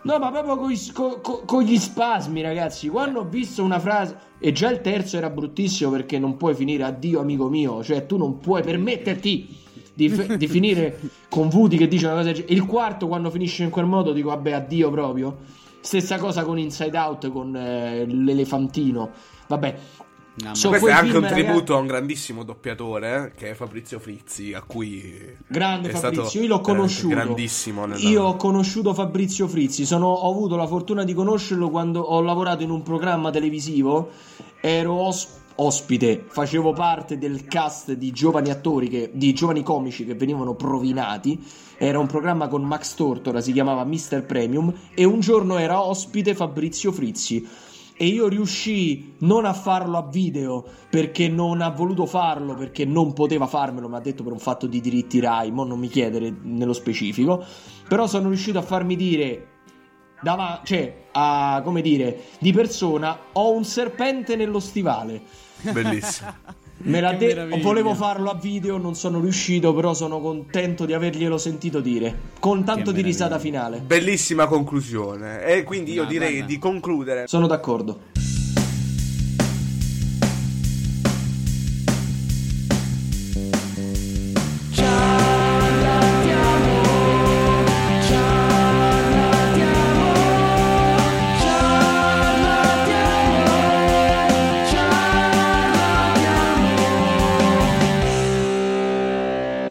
No, ma proprio con, co- co- con gli spasmi, ragazzi. Quando ho visto una frase, e già il terzo era bruttissimo perché non puoi finire addio, amico mio. Cioè, tu non puoi permetterti di, di finire con Vuti che dice una cosa. del genere. Il quarto, quando finisce in quel modo, dico, vabbè, addio proprio. Stessa cosa con Inside Out, con eh, l'elefantino. Vabbè, No, So- Questo è anche film, un tributo ragazzi- a un grandissimo doppiatore eh, che è Fabrizio Frizzi, a cui Grande è Fabrizio, stato io l'ho conosciuto. grandissimo. nella- Io ho conosciuto Fabrizio Frizzi, sono- ho avuto la fortuna di conoscerlo quando ho lavorato in un programma televisivo, ero os- ospite, facevo parte del cast di giovani attori, che- di giovani comici che venivano provinati, era un programma con Max Tortora, si chiamava Mr. Premium, e un giorno era ospite Fabrizio Frizzi. E io riuscii non a farlo a video perché non ha voluto farlo, perché non poteva farmelo, mi ha detto per un fatto di diritti Rai, mo non mi chiedere nello specifico. Però sono riuscito a farmi dire, dava- cioè, a, come dire, di persona, ho un serpente nello stivale. Bellissimo. Me l'ha detto, volevo farlo a video, non sono riuscito, però sono contento di averglielo sentito dire. Con tanto di risata finale. Bellissima conclusione. E quindi io No, direi guarda. di concludere. Sono d'accordo.